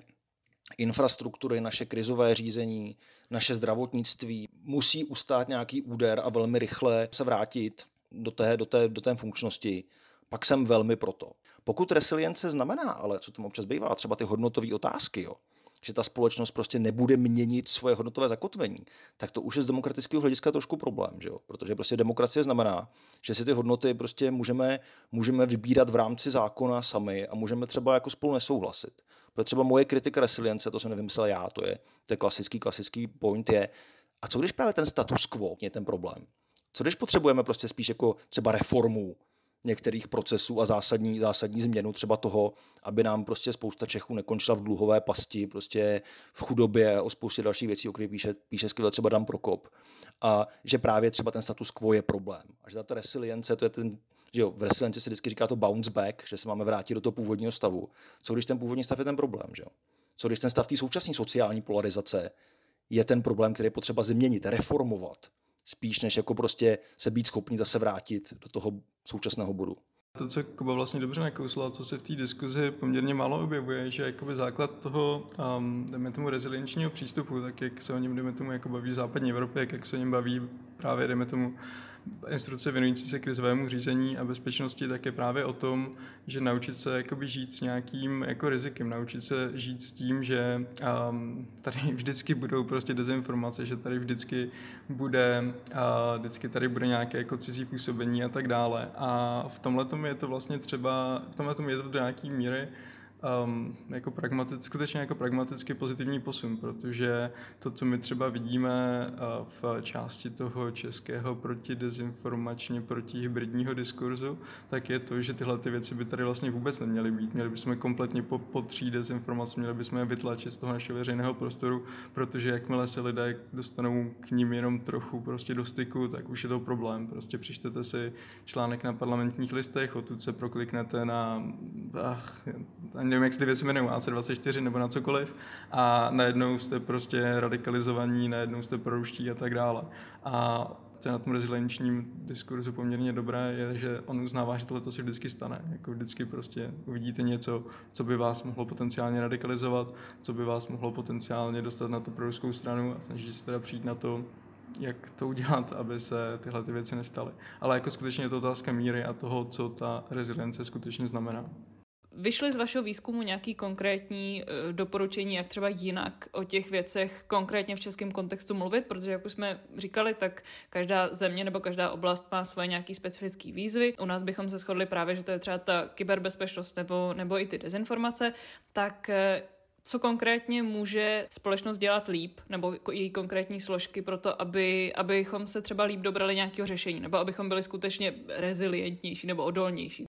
infrastruktury, naše krizové řízení, naše zdravotnictví musí ustát nějaký úder a velmi rychle se vrátit do té, do té, do té funkčnosti, pak jsem velmi proto. Pokud resilience znamená, ale co tam občas bývá, třeba ty hodnotové otázky, jo, že ta společnost prostě nebude měnit svoje hodnotové zakotvení, tak to už je z demokratického hlediska trošku problém, že jo? protože prostě demokracie znamená, že si ty hodnoty prostě můžeme, můžeme vybírat v rámci zákona sami a můžeme třeba jako spolu nesouhlasit. Protože třeba moje kritika resilience, to jsem nevymyslel já, to je, to je klasický, klasický point je, a co když právě ten status quo je ten problém? Co když potřebujeme prostě spíš jako třeba reformu, některých procesů a zásadní, zásadní změnu třeba toho, aby nám prostě spousta Čechů nekončila v dluhové pasti, prostě v chudobě o spoustě dalších věcí, o kterých píše, píše skvěle třeba Dan Prokop. A že právě třeba ten status quo je problém. A že ta resilience, to je ten, že jo, v resilienci se vždycky říká to bounce back, že se máme vrátit do toho původního stavu. Co když ten původní stav je ten problém, že jo? Co když ten stav té současné sociální polarizace je ten problém, který je potřeba změnit, reformovat spíš než jako prostě se být schopný zase vrátit do toho současného bodu. To, co Kuba vlastně dobře nakousla, co se v té diskuzi poměrně málo objevuje, že jakoby základ toho, um, dejme tomu, rezilienčního přístupu, tak jak se o něm, dejme tomu, jako baví v západní Evropě, jak se o něm baví právě, dejme tomu, instrukce věnující se krizovému řízení a bezpečnosti, tak je právě o tom, že naučit se jakoby žít s nějakým jako rizikem, naučit se žít s tím, že um, tady (laughs) vždycky budou prostě dezinformace, že tady vždycky bude, uh, vždycky tady bude nějaké jako cizí působení a tak dále. A v tomhle je to vlastně třeba, v tomhle je to do nějaké míry um, jako pragmatic, skutečně jako pragmaticky pozitivní posun, protože to, co my třeba vidíme uh, v části toho českého protidezinformačně protihybridního diskurzu, tak je to, že tyhle ty věci by tady vlastně vůbec neměly být. Měli bychom kompletně po, potří dezinformace, měli bychom je vytlačit z toho našeho veřejného prostoru, protože jakmile se lidé dostanou k ním jenom trochu prostě do styku, tak už je to problém. Prostě přičtete si článek na parlamentních listech, odtud se prokliknete na ach, nevím, jak se ty věci jmenují, AC24 nebo na cokoliv, a najednou jste prostě radikalizovaní, najednou jste proruští a tak dále. A co je na tom rezilienčním diskurzu poměrně dobré, je, že on uznává, že tohle se vždycky stane. Jako vždycky prostě uvidíte něco, co by vás mohlo potenciálně radikalizovat, co by vás mohlo potenciálně dostat na tu proruskou stranu a snažíte se teda přijít na to, jak to udělat, aby se tyhle ty věci nestaly. Ale jako skutečně je to otázka míry a toho, co ta rezilience skutečně znamená. Vyšly z vašeho výzkumu nějaký konkrétní uh, doporučení, jak třeba jinak o těch věcech konkrétně v českém kontextu mluvit, protože jak už jsme říkali, tak každá země nebo každá oblast má svoje nějaký specifické výzvy. U nás bychom se shodli právě, že to je třeba ta kyberbezpečnost nebo, nebo i ty dezinformace, tak uh, co konkrétně může společnost dělat líp, nebo její konkrétní složky pro to, aby, abychom se třeba líp dobrali nějakého řešení, nebo abychom byli skutečně rezilientnější nebo odolnější?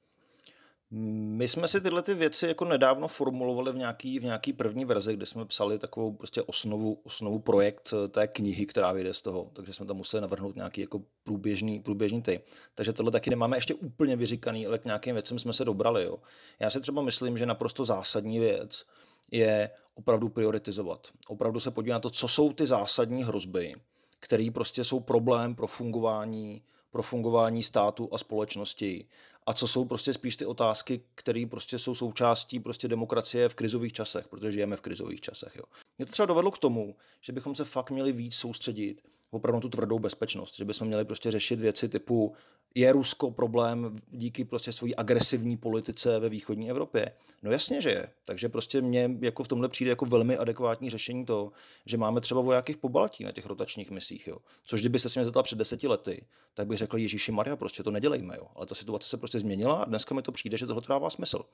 My jsme si tyhle ty věci jako nedávno formulovali v nějaký, v nějaký první verzi, kde jsme psali takovou prostě osnovu, osnovu projekt eh, té knihy, která vyjde z toho, takže jsme tam museli navrhnout nějaký jako průběžný, průběžný ty. Takže tohle taky nemáme ještě úplně vyříkaný, ale k nějakým věcem jsme se dobrali. Jo. Já si třeba myslím, že naprosto zásadní věc je opravdu prioritizovat. Opravdu se podívat na to, co jsou ty zásadní hrozby, které prostě jsou problém pro fungování pro fungování státu a společnosti a co jsou prostě spíš ty otázky, které prostě jsou součástí prostě demokracie v krizových časech, protože žijeme v krizových časech. Jo. Mě to třeba dovedlo k tomu, že bychom se fakt měli víc soustředit opravdu tu tvrdou bezpečnost, že bychom měli prostě řešit věci typu je Rusko problém díky prostě své agresivní politice ve východní Evropě? No jasně, že je. Takže prostě mně jako v tomhle přijde jako velmi adekvátní řešení to, že máme třeba vojáky v Pobaltí na těch rotačních misích. Jo. Což kdyby se s mě zeptal před deseti lety, tak bych řekl Ježíši Maria, prostě to nedělejme. Jo. Ale ta situace se prostě změnila a dneska mi to přijde, že tohle dává smysl.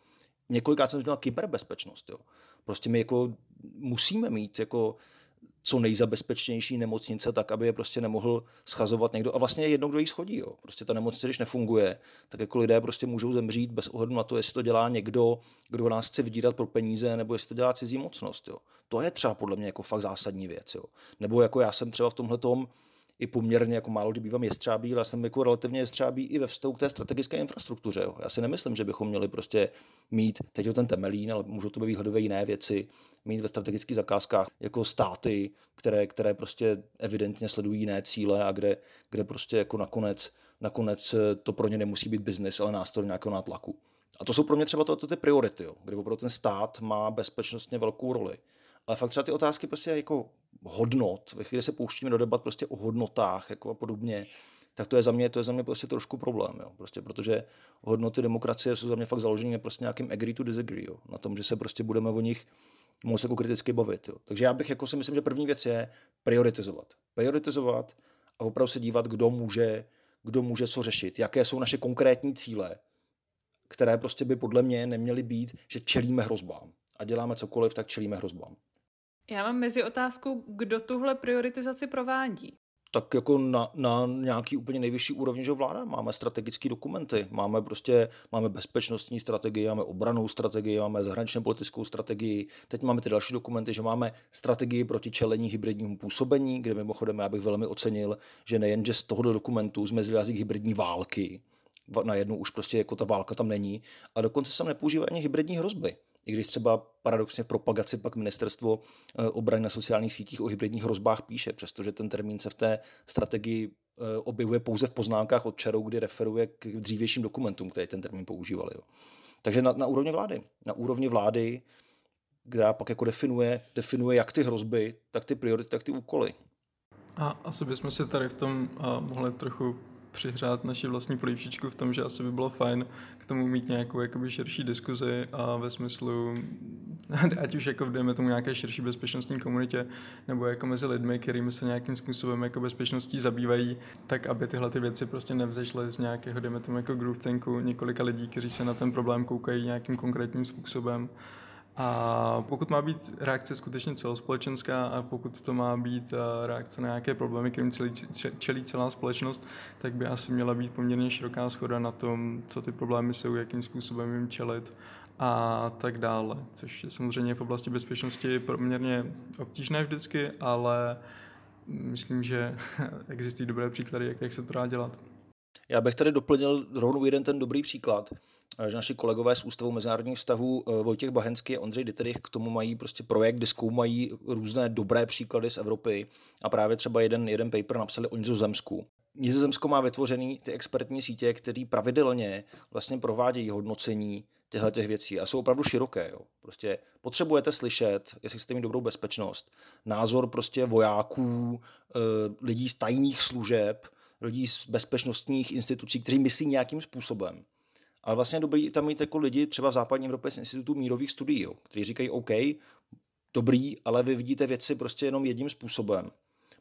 Několikrát jsem zmínil kyberbezpečnost. Jo. Prostě my jako musíme mít jako co nejzabezpečnější nemocnice, tak aby je prostě nemohl schazovat někdo. A vlastně jedno, kdo jí schodí. Jo. Prostě ta nemocnice, když nefunguje, tak jako lidé prostě můžou zemřít bez ohledu na to, jestli to dělá někdo, kdo nás chce vydírat pro peníze, nebo jestli to dělá cizí mocnost. Jo. To je třeba podle mě jako fakt zásadní věc. Jo. Nebo jako já jsem třeba v tomhle tom i poměrně jako málo kdy bývám jestřábí, ale jsem jako relativně jestřábí i ve vztahu k té strategické infrastruktuře. Jo. Já si nemyslím, že bychom měli prostě mít, teď ten temelín, ale můžou to být výhledové jiné věci, mít ve strategických zakázkách jako státy, které, které prostě evidentně sledují jiné cíle a kde, kde prostě jako nakonec, nakonec to pro ně nemusí být biznis, ale nástroj nějakého nátlaku. A to jsou pro mě třeba to, to ty priority, jo, kde opravdu ten stát má bezpečnostně velkou roli. Ale fakt třeba ty otázky prostě jako hodnot, ve chvíli se pouštíme do debat prostě o hodnotách jako a podobně, tak to je za mě, to je za mě prostě trošku problém, jo. Prostě protože hodnoty demokracie jsou za mě fakt založené prostě nějakým agree to disagree, jo. na tom, že se prostě budeme o nich moc jako kriticky bavit. Jo. Takže já bych jako si myslím, že první věc je prioritizovat. Prioritizovat a opravdu se dívat, kdo může, kdo může co řešit, jaké jsou naše konkrétní cíle, které prostě by podle mě neměly být, že čelíme hrozbám. A děláme cokoliv, tak čelíme hrozbám. Já mám mezi otázku, kdo tuhle prioritizaci provádí. Tak jako na, na nějaký úplně nejvyšší úrovni, že vláda? Máme strategické dokumenty, máme prostě, máme bezpečnostní strategii, máme obranou strategii, máme zahraničně politickou strategii, teď máme ty další dokumenty, že máme strategii proti čelení hybridnímu působení, kde mimochodem já bych velmi ocenil, že nejen, že z tohoto dokumentu zmizely jazyk hybridní války, na jednu už prostě jako ta válka tam není, a dokonce se tam nepoužívají ani hybridní hrozby i když třeba paradoxně v propagaci pak ministerstvo eh, obrany na sociálních sítích o hybridních hrozbách píše, přestože ten termín se v té strategii eh, objevuje pouze v poznámkách od Čarou, kdy referuje k dřívějším dokumentům, které ten termín používali. Jo. Takže na, na úrovni vlády. Na úrovni vlády, která pak jako definuje, definuje jak ty hrozby, tak ty priority, tak ty úkoly. A asi bychom se tady v tom uh, mohli trochu přihřát naši vlastní polívčičku v tom, že asi by bylo fajn k tomu mít nějakou jakoby širší diskuzi a ve smyslu, (laughs) ať už jako dejme tomu nějaké širší bezpečnostní komunitě, nebo jako mezi lidmi, kterými se nějakým způsobem jako bezpečností zabývají, tak aby tyhle ty věci prostě nevzešly z nějakého, dejme tomu jako groupthinku několika lidí, kteří se na ten problém koukají nějakým konkrétním způsobem a pokud má být reakce skutečně celospolečenská a pokud to má být eh, reakce na nějaké problémy, kterým celý, čelí celá společnost, tak by asi měla být poměrně široká schoda na tom, co ty problémy jsou, jakým způsobem jim čelit a tak dále. Což je samozřejmě v oblasti bezpečnosti poměrně obtížné vždycky, ale myslím, že (laughs) existují dobré příklady, jak, jak se to dá dělat. Já bych tady doplnil rovnou jeden ten dobrý příklad, že naši kolegové z Ústavu mezinárodních vztahů eh, Vojtěch Bahenský a Ondřej Dieterich k tomu mají prostě projekt, kde zkoumají různé dobré příklady z Evropy a právě třeba jeden, jeden paper napsali o Nizozemsku. Nizozemsko má vytvořený ty expertní sítě, které pravidelně vlastně provádějí hodnocení těchto těch věcí a jsou opravdu široké. Jo. Prostě potřebujete slyšet, jestli chcete mít dobrou bezpečnost, názor prostě vojáků, eh, lidí z tajných služeb, lidí z bezpečnostních institucí, kteří myslí nějakým způsobem. Ale vlastně dobrý tam mít jako lidi třeba v západní Evropě z institutu mírových studií, jo, kteří říkají OK, dobrý, ale vy vidíte věci prostě jenom jedním způsobem.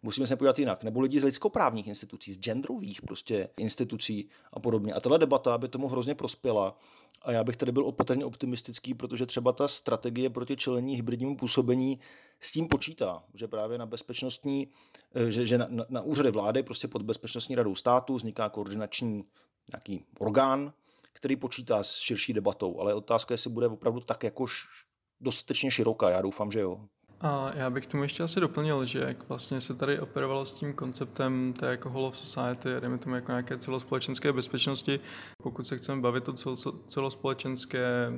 Musíme se podívat jinak. Nebo lidi z lidskoprávních institucí, z genderových prostě institucí a podobně. A tahle debata by tomu hrozně prospěla. A já bych tady byl opatrně optimistický, protože třeba ta strategie proti čelení hybridnímu působení s tím počítá, že právě na bezpečnostní, eh, že, že na, na, úřady vlády, prostě pod bezpečnostní radou státu vzniká koordinační nějaký orgán, který počítá s širší debatou, ale otázka je, jestli bude opravdu tak jako dostatečně široká. Já doufám, že jo. A já bych tomu ještě asi doplnil, že jak vlastně se tady operovalo s tím konceptem té jako whole of society, dejme tomu jako nějaké celospolečenské bezpečnosti, pokud se chceme bavit o celospolečenské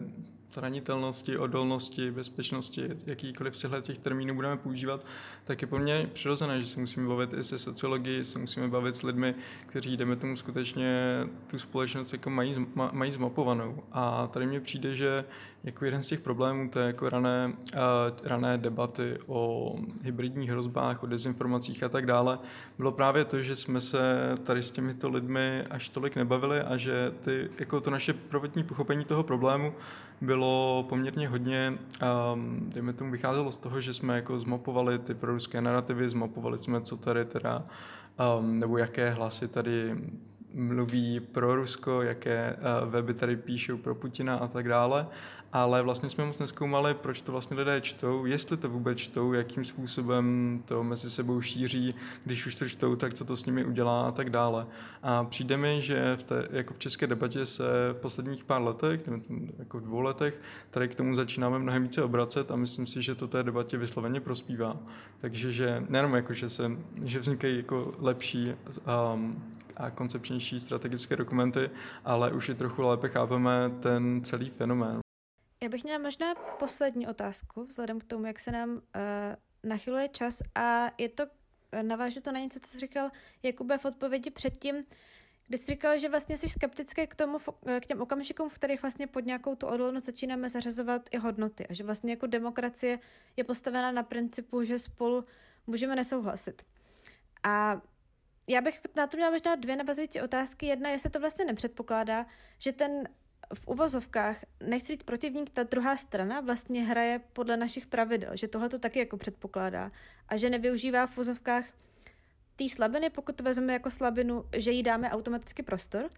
zranitelnosti, odolnosti, bezpečnosti, jakýkoliv přehled těch termínů budeme používat, tak je pro mě přirozené, že se musíme bavit i se sociologií, se musíme bavit s lidmi, kteří, jdeme tomu, skutečně tu společnost jako mají, mají zmapovanou. A tady mně přijde, že jako jeden z těch problémů to je jako rané, uh, rané debaty o hybridních hrozbách, o dezinformacích a tak dále, bylo právě to, že jsme se tady s těmito lidmi až tolik nebavili a že ty, jako to naše prvotní pochopení toho problému bylo poměrně hodně, um, dejme tomu, vycházelo z toho, že jsme jako zmapovali ty proruské narrativy, zmapovali jsme, co tady teda, um, nebo jaké hlasy tady mluví pro Rusko, jaké uh, weby tady píšou pro Putina a tak dále, ale vlastně jsme moc neskoumali, proč to vlastně lidé čtou, jestli to vůbec čtou, jakým způsobem to mezi sebou šíří, když už to čtou, tak co to s nimi udělá a tak dále. A přijde mi, že v té, jako v české debatě se v posledních pár letech, jako v dvou letech, tady k tomu začínáme mnohem více obracet a myslím si, že to té debatě vysloveně prospívá. Takže že nejenom jako, že, se, že vznikají jako lepší um, a koncepčnější strategické dokumenty, ale už i trochu lépe chápeme ten celý fenomén. Já bych měla možná poslední otázku, vzhledem k tomu, jak se nám uh, nachyluje čas a je to, navážu to na něco, co jsi říkal Jakube v odpovědi předtím, kdy jsi říkal, že vlastně jsi skeptický k tomu, k těm okamžikům, v kterých vlastně pod nějakou tu odolnost začínáme zařazovat i hodnoty a že vlastně jako demokracie je postavena na principu, že spolu můžeme nesouhlasit. A já bych na to měla možná dvě navazující otázky. Jedna, jestli to vlastně nepředpokládá, že ten v uvozovkách, nechci být protivník, ta druhá strana vlastně hraje podle našich pravidel, že tohle to taky jako předpokládá a že nevyužívá v uvozovkách té slabiny, pokud to vezmeme jako slabinu, že jí dáme automaticky prostor.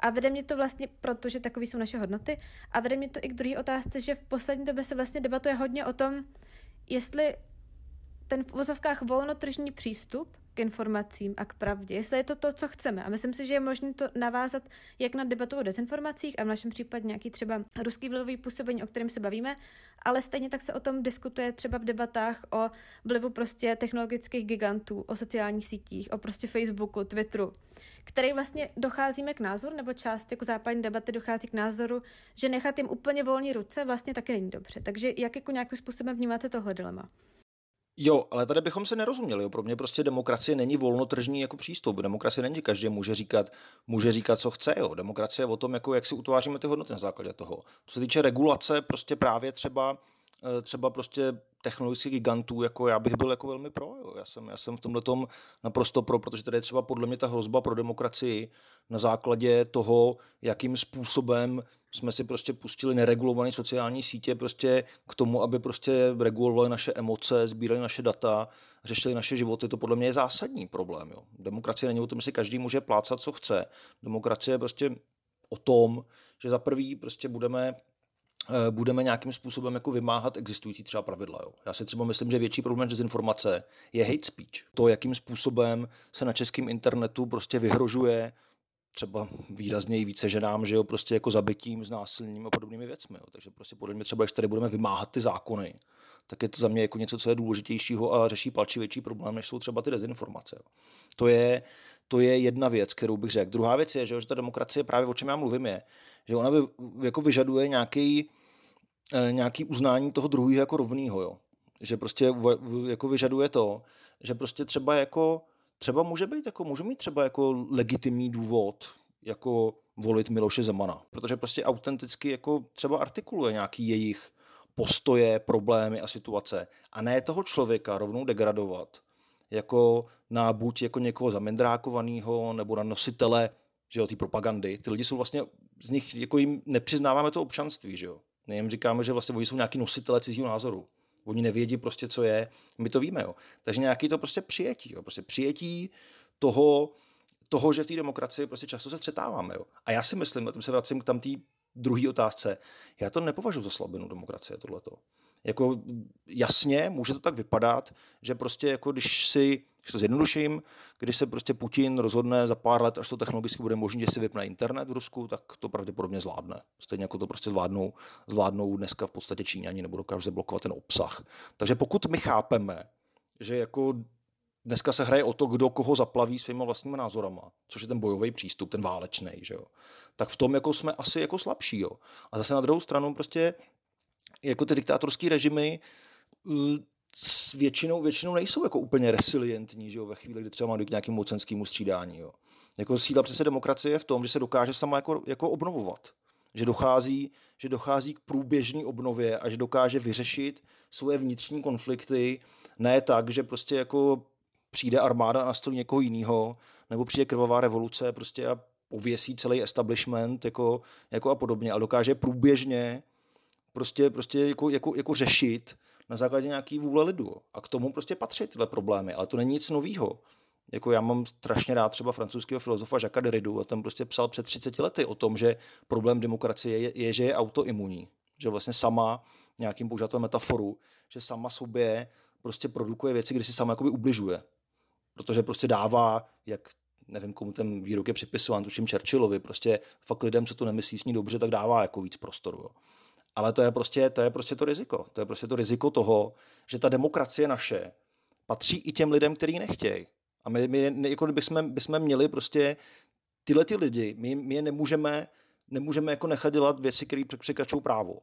A vede mě to vlastně, protože takové jsou naše hodnoty, a vede mě to i k druhé otázce, že v poslední době se vlastně debatuje hodně o tom, jestli ten v uvozovkách volnotržní přístup k informacím a k pravdě, jestli je to to, co chceme. A myslím si, že je možné to navázat jak na debatu o dezinformacích a v našem případě nějaký třeba ruský vlivový působení, o kterém se bavíme, ale stejně tak se o tom diskutuje třeba v debatách o vlivu prostě technologických gigantů, o sociálních sítích, o prostě Facebooku, Twitteru, který vlastně docházíme k názoru, nebo část jako západní debaty dochází k názoru, že nechat jim úplně volné ruce vlastně taky není dobře. Takže jak jako nějakým způsobem vnímáte tohle dilema? Jo, ale tady bychom se nerozuměli. Jo. Pro mě prostě demokracie není volnotržní jako přístup. Demokracie není, že každý může říkat, může říkat, co chce. Jo. Demokracie je o tom, jako jak si utváříme ty hodnoty na základě toho. Co se týče regulace, prostě právě třeba třeba prostě technologických gigantů, jako já bych byl jako velmi pro. Jo. Já, jsem, já jsem v tomhle tom naprosto pro, protože tady je třeba podle mě ta hrozba pro demokracii na základě toho, jakým způsobem jsme si prostě pustili neregulované sociální sítě prostě k tomu, aby prostě regulovali naše emoce, sbírali naše data, řešili naše životy. To podle mě je zásadní problém. Jo. Demokracie není o tom, že si každý může plácat, co chce. Demokracie je prostě o tom, že za prvý prostě budeme Eh, budeme nějakým způsobem jako vymáhat existující třeba pravidla. Jo. Já si třeba myslím, že větší problém dezinformace je hate speech. To, jakým způsobem se na českém internetu prostě vyhrožuje třeba výrazněji více ženám, že jo, prostě jako zabitím, znásilněním a podobnými věcmi. Jo. Takže prostě podle mě třeba, když tady budeme vymáhat ty zákony, tak je to za mě jako něco, co je důležitějšího a řeší palčivější problém, než jsou třeba ty dezinformace. Jo. To je, to je jedna věc, kterou bych řekl. Druhá věc je, že, že ta demokracie, právě o čem já mluvím, je, že ona vy, jako vyžaduje nějaký, eh, nějaký uznání toho druhého jako rovného. Jo. Že prostě jako vyžaduje to, že prostě třeba jako třeba může být, jako, může mít třeba jako legitimní důvod, jako volit Miloše Zemana, protože prostě autenticky jako třeba artikuluje nějaký jejich postoje, problémy a situace a ne toho člověka rovnou degradovat jako na buď jako někoho zamendrákovaného nebo na nositele že jo, ty propagandy. Ty lidi jsou vlastně, z nich jako jim nepřiznáváme to občanství, že jo. Nejím říkáme, že vlastně oni jsou nějaký nositele cizího názoru. Oni nevědí prostě, co je, my to víme, jo. Takže nějaký to prostě přijetí, jo. Prostě přijetí toho, toho, že v té demokracii prostě často se střetáváme, jo. A já si myslím, a tím se vracím k tam té druhé otázce, já to nepovažuji za slabinu demokracie, tohleto. Jako jasně, může to tak vypadat, že prostě jako když si Když to zjednoduším, když se prostě Putin rozhodne za pár let, až to technologicky bude možné, že si vypne internet v Rusku, tak to pravděpodobně zvládne. Stejně jako to prostě zvládnou, zvládnou dneska v podstatě Číňani nebo dokážou zablokovat ten obsah. Takže pokud my chápeme, že jako dneska se hraje o to, kdo koho zaplaví svýma vlastními názorama, což je ten bojový přístup, ten válečný, že jo. Tak v tom jako jsme asi jako slabší, jo. A zase na druhou stranu prostě jako ty diktátorské režimy většinou, většinou nejsou jako úplně resilientní, že jo, ve chvíli, kdy třeba má k nějakému mocenskému střídání. Jo. Jako síla přece demokracie je v tom, že se dokáže sama jako, jako obnovovat. Že dochází, že dochází k průběžné obnově a že dokáže vyřešit svoje vnitřní konflikty ne tak, že prostě jako přijde armáda na stůl někoho jiného, nebo přijde krvavá revoluce prostě a pověsí celý establishment jako, jako a podobně, ale dokáže průběžně prostě, prostě jako, jako, jako řešit na základě nějaký vůle lidu. A k tomu prostě patří tyhle problémy, ale to není nic nového. Jako já mám strašně rád třeba francouzského filozofa Jacques Derridu a ten prostě psal před 30 lety o tom, že problém demokracie je, je že je autoimunní. Že vlastně sama, nějakým používat metaforu, že sama sobě prostě produkuje věci, kdy si sama jakoby ubližuje. Protože prostě dává, jak nevím, komu ten výrok je připisován, tuším Churchillovi, prostě fakt lidem, co to nemyslí s ní dobře, tak dává jako víc prostoru. Jo. Ale to je, prostě, to je prostě to riziko. To je prostě to riziko toho, že ta demokracie naše patří i těm lidem, kteří nechtějí. A my, my jako bychom, bychom měli prostě tyhle ty lidi, my, my je nemůžeme, nemůžeme jako nechat dělat věci, které překračují právo.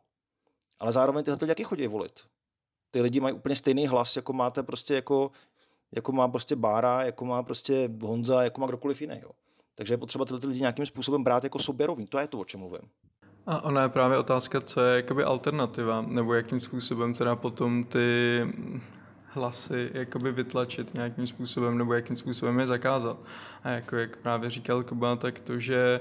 Ale zároveň tyhle lidi chodí volit. Ty lidi mají úplně stejný hlas, jako máte prostě jako, jako má prostě Bára, jako má prostě Honza, jako má kdokoliv jiný. Takže je potřeba tyhle lidi nějakým způsobem brát jako sobě To je to, o čem mluvím. A ona je právě otázka, co je jakoby alternativa, nebo jakým způsobem teda potom ty hlasy jakoby vytlačit nějakým způsobem, nebo jakým způsobem je zakázat. A jako jak právě říkal Kuba, tak to, že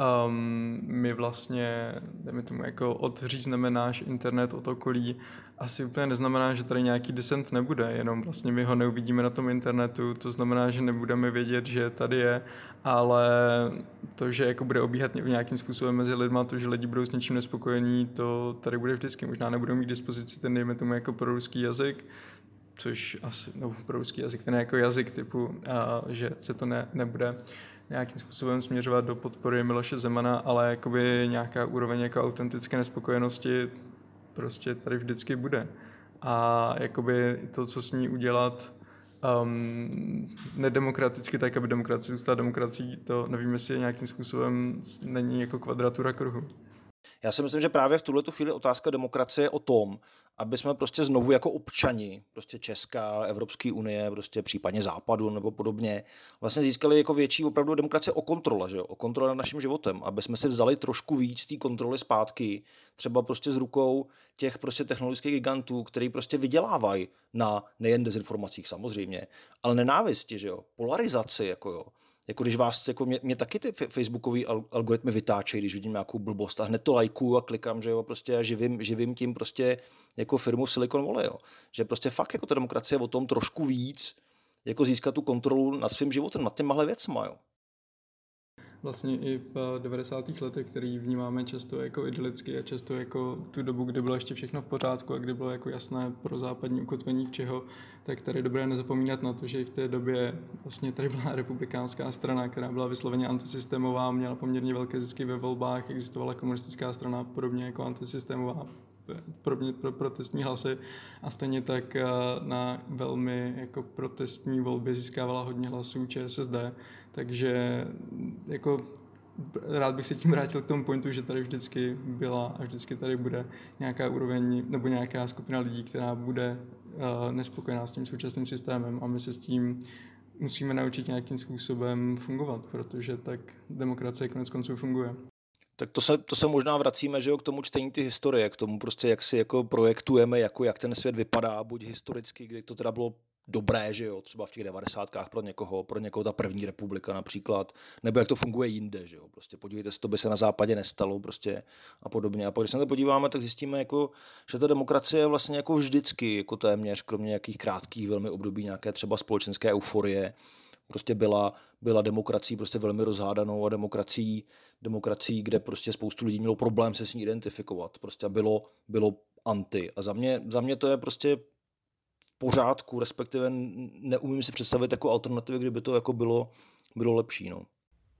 um, my vlastně, dejme tomu, jako odřízneme náš internet od okolí, asi úplně neznamená, že tady nějaký disent nebude, jenom vlastně my ho neuvidíme na tom internetu, to znamená, že nebudeme vědět, že tady je, ale to, že jako bude obíhat nějakým způsobem mezi lidma, to, že lidi budou s něčím nespokojení, to tady bude vždycky. Možná nebudou mít dispozici ten, dejme tomu, jako proruský jazyk, což asi, no, proruský jazyk, ten jako jazyk typu, a, že se to ne, nebude nějakým způsobem směřovat do podpory Miloše Zemana, ale jakoby nějaká úroveň jako autentické nespokojenosti prostě tady vždycky bude. A jakoby to, co s ní udělat um, nedemokraticky, tak aby demokracie zůstala demokracií, to nevím, jestli nějakým způsobem není jako kvadratura kruhu. Já si myslím, že právě v tuhle chvíli otázka demokracie je o tom, aby jsme prostě znovu jako občani, prostě Česká, Evropské unie, prostě případně Západu nebo podobně, vlastně získali jako větší opravdu demokracie o kontrole, že jo? o kontrole nad naším životem, aby jsme si vzali trošku víc té kontroly zpátky, třeba prostě s rukou těch prostě technologických gigantů, který prostě vydělávají na nejen dezinformacích samozřejmě, ale nenávisti, že jo, polarizaci, jako jo jako když vás, jako mě, mě taky ty facebookové algoritmy vytáčejí, když vidím nějakou blbost a hned to lajkuju a klikám, že jo, prostě a živím, živím tím prostě jako firmu Silicon Valley, jo. Že prostě fakt jako ta demokracie je o tom trošku víc, jako získat tu kontrolu nad svým životem, nad těmahle věcma, jo vlastně i v 90. letech, který vnímáme často jako idylicky a často jako tu dobu, kdy bylo ještě všechno v pořádku a kdy bylo jako jasné pro západní ukotvení čeho, tak tady dobré nezapomínat na to, že i v té době vlastně tady byla republikánská strana, která byla vysloveně antisystémová, měla poměrně velké zisky ve volbách, existovala komunistická strana podobně jako antisystémová pro, pro protestní hlasy. A stejně tak eh, na velmi jako protestní volbě získávala hodně hlasů ČSSD, takže jako rád bych se tím vrátil k tomu pointu, že tady vždycky byla a vždycky tady bude nějaká úroveň nebo nějaká skupina lidí, která bude uh, nespokojená s tím současným systémem. A my se s tím musíme naučit nějakým způsobem fungovat, protože tak demokracie konec konců funguje. Tak to se, to se možná vracíme že jo, k tomu čtení ty historie, k tomu prostě, jak si jako projektujeme, jako jak ten svět vypadá, buď historicky, kdy to teda bylo dobré, že jo, třeba v těch devadesátkách pro někoho, pro někoho ta první republika například, nebo jak to funguje jinde, že jo, prostě podívejte se, to by se na západě nestalo prostě a podobně. A pak, když se na to podíváme, tak zjistíme, jako, že ta demokracie je vlastně jako vždycky, jako téměř, kromě nějakých krátkých velmi období nějaké třeba společenské euforie, prostě byla, byla demokracií prostě velmi rozhádanou a demokracií, demokracií, kde prostě spoustu lidí mělo problém se s ní identifikovat. Prostě bylo, bylo anti. A za mě, za mě to je prostě pořádku, respektive neumím si představit jako alternativy, kdyby to jako bylo, bylo lepší. No.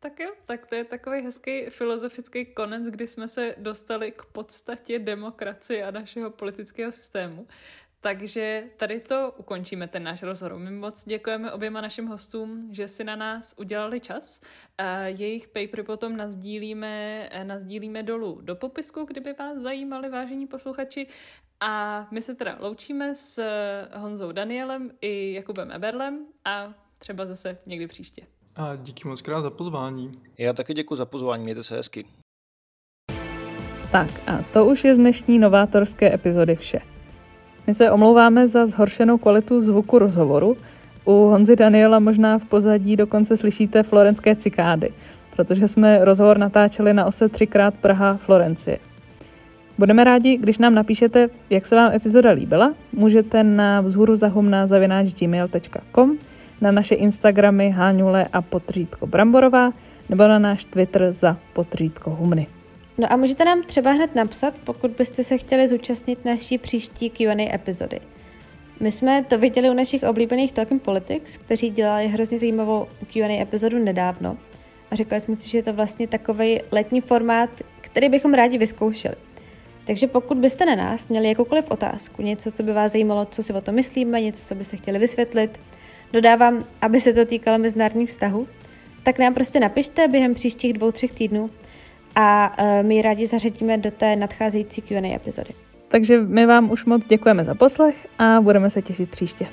Tak jo, tak to je takový hezký filozofický konec, kdy jsme se dostali k podstatě demokracie a našeho politického systému. Takže tady to ukončíme, ten náš rozhovor. My moc děkujeme oběma našim hostům, že si na nás udělali čas. Jejich papery potom nazdílíme, nazdílíme dolů do popisku, kdyby vás zajímali, vážení posluchači. A my se teda loučíme s Honzou Danielem i Jakubem Eberlem a třeba zase někdy příště. A díky moc krát za pozvání. Já taky děkuji za pozvání, mějte se hezky. Tak a to už je z dnešní novátorské epizody vše. My se omlouváme za zhoršenou kvalitu zvuku rozhovoru. U Honzy Daniela možná v pozadí dokonce slyšíte florenské cikády, protože jsme rozhovor natáčeli na ose třikrát Praha Florencie. Budeme rádi, když nám napíšete, jak se vám epizoda líbila. Můžete na vzhůru zahumna gmail.com, na naše Instagramy Háňule a potřítko Bramborová, nebo na náš Twitter za potřítko Humny. No a můžete nám třeba hned napsat, pokud byste se chtěli zúčastnit naší příští Q&A epizody. My jsme to viděli u našich oblíbených Talking Politics, kteří dělali hrozně zajímavou Q&A epizodu nedávno. A řekli jsme si, že je to vlastně takový letní formát, který bychom rádi vyzkoušeli. Takže pokud byste na nás měli jakoukoliv otázku, něco, co by vás zajímalo, co si o tom myslíme, něco, co byste chtěli vysvětlit, dodávám, aby se to týkalo mezinárodních vztahů, tak nám prostě napište během příštích dvou, třech týdnů a uh, my rádi zařadíme do té nadcházející Q&A epizody. Takže my vám už moc děkujeme za poslech a budeme se těšit příště.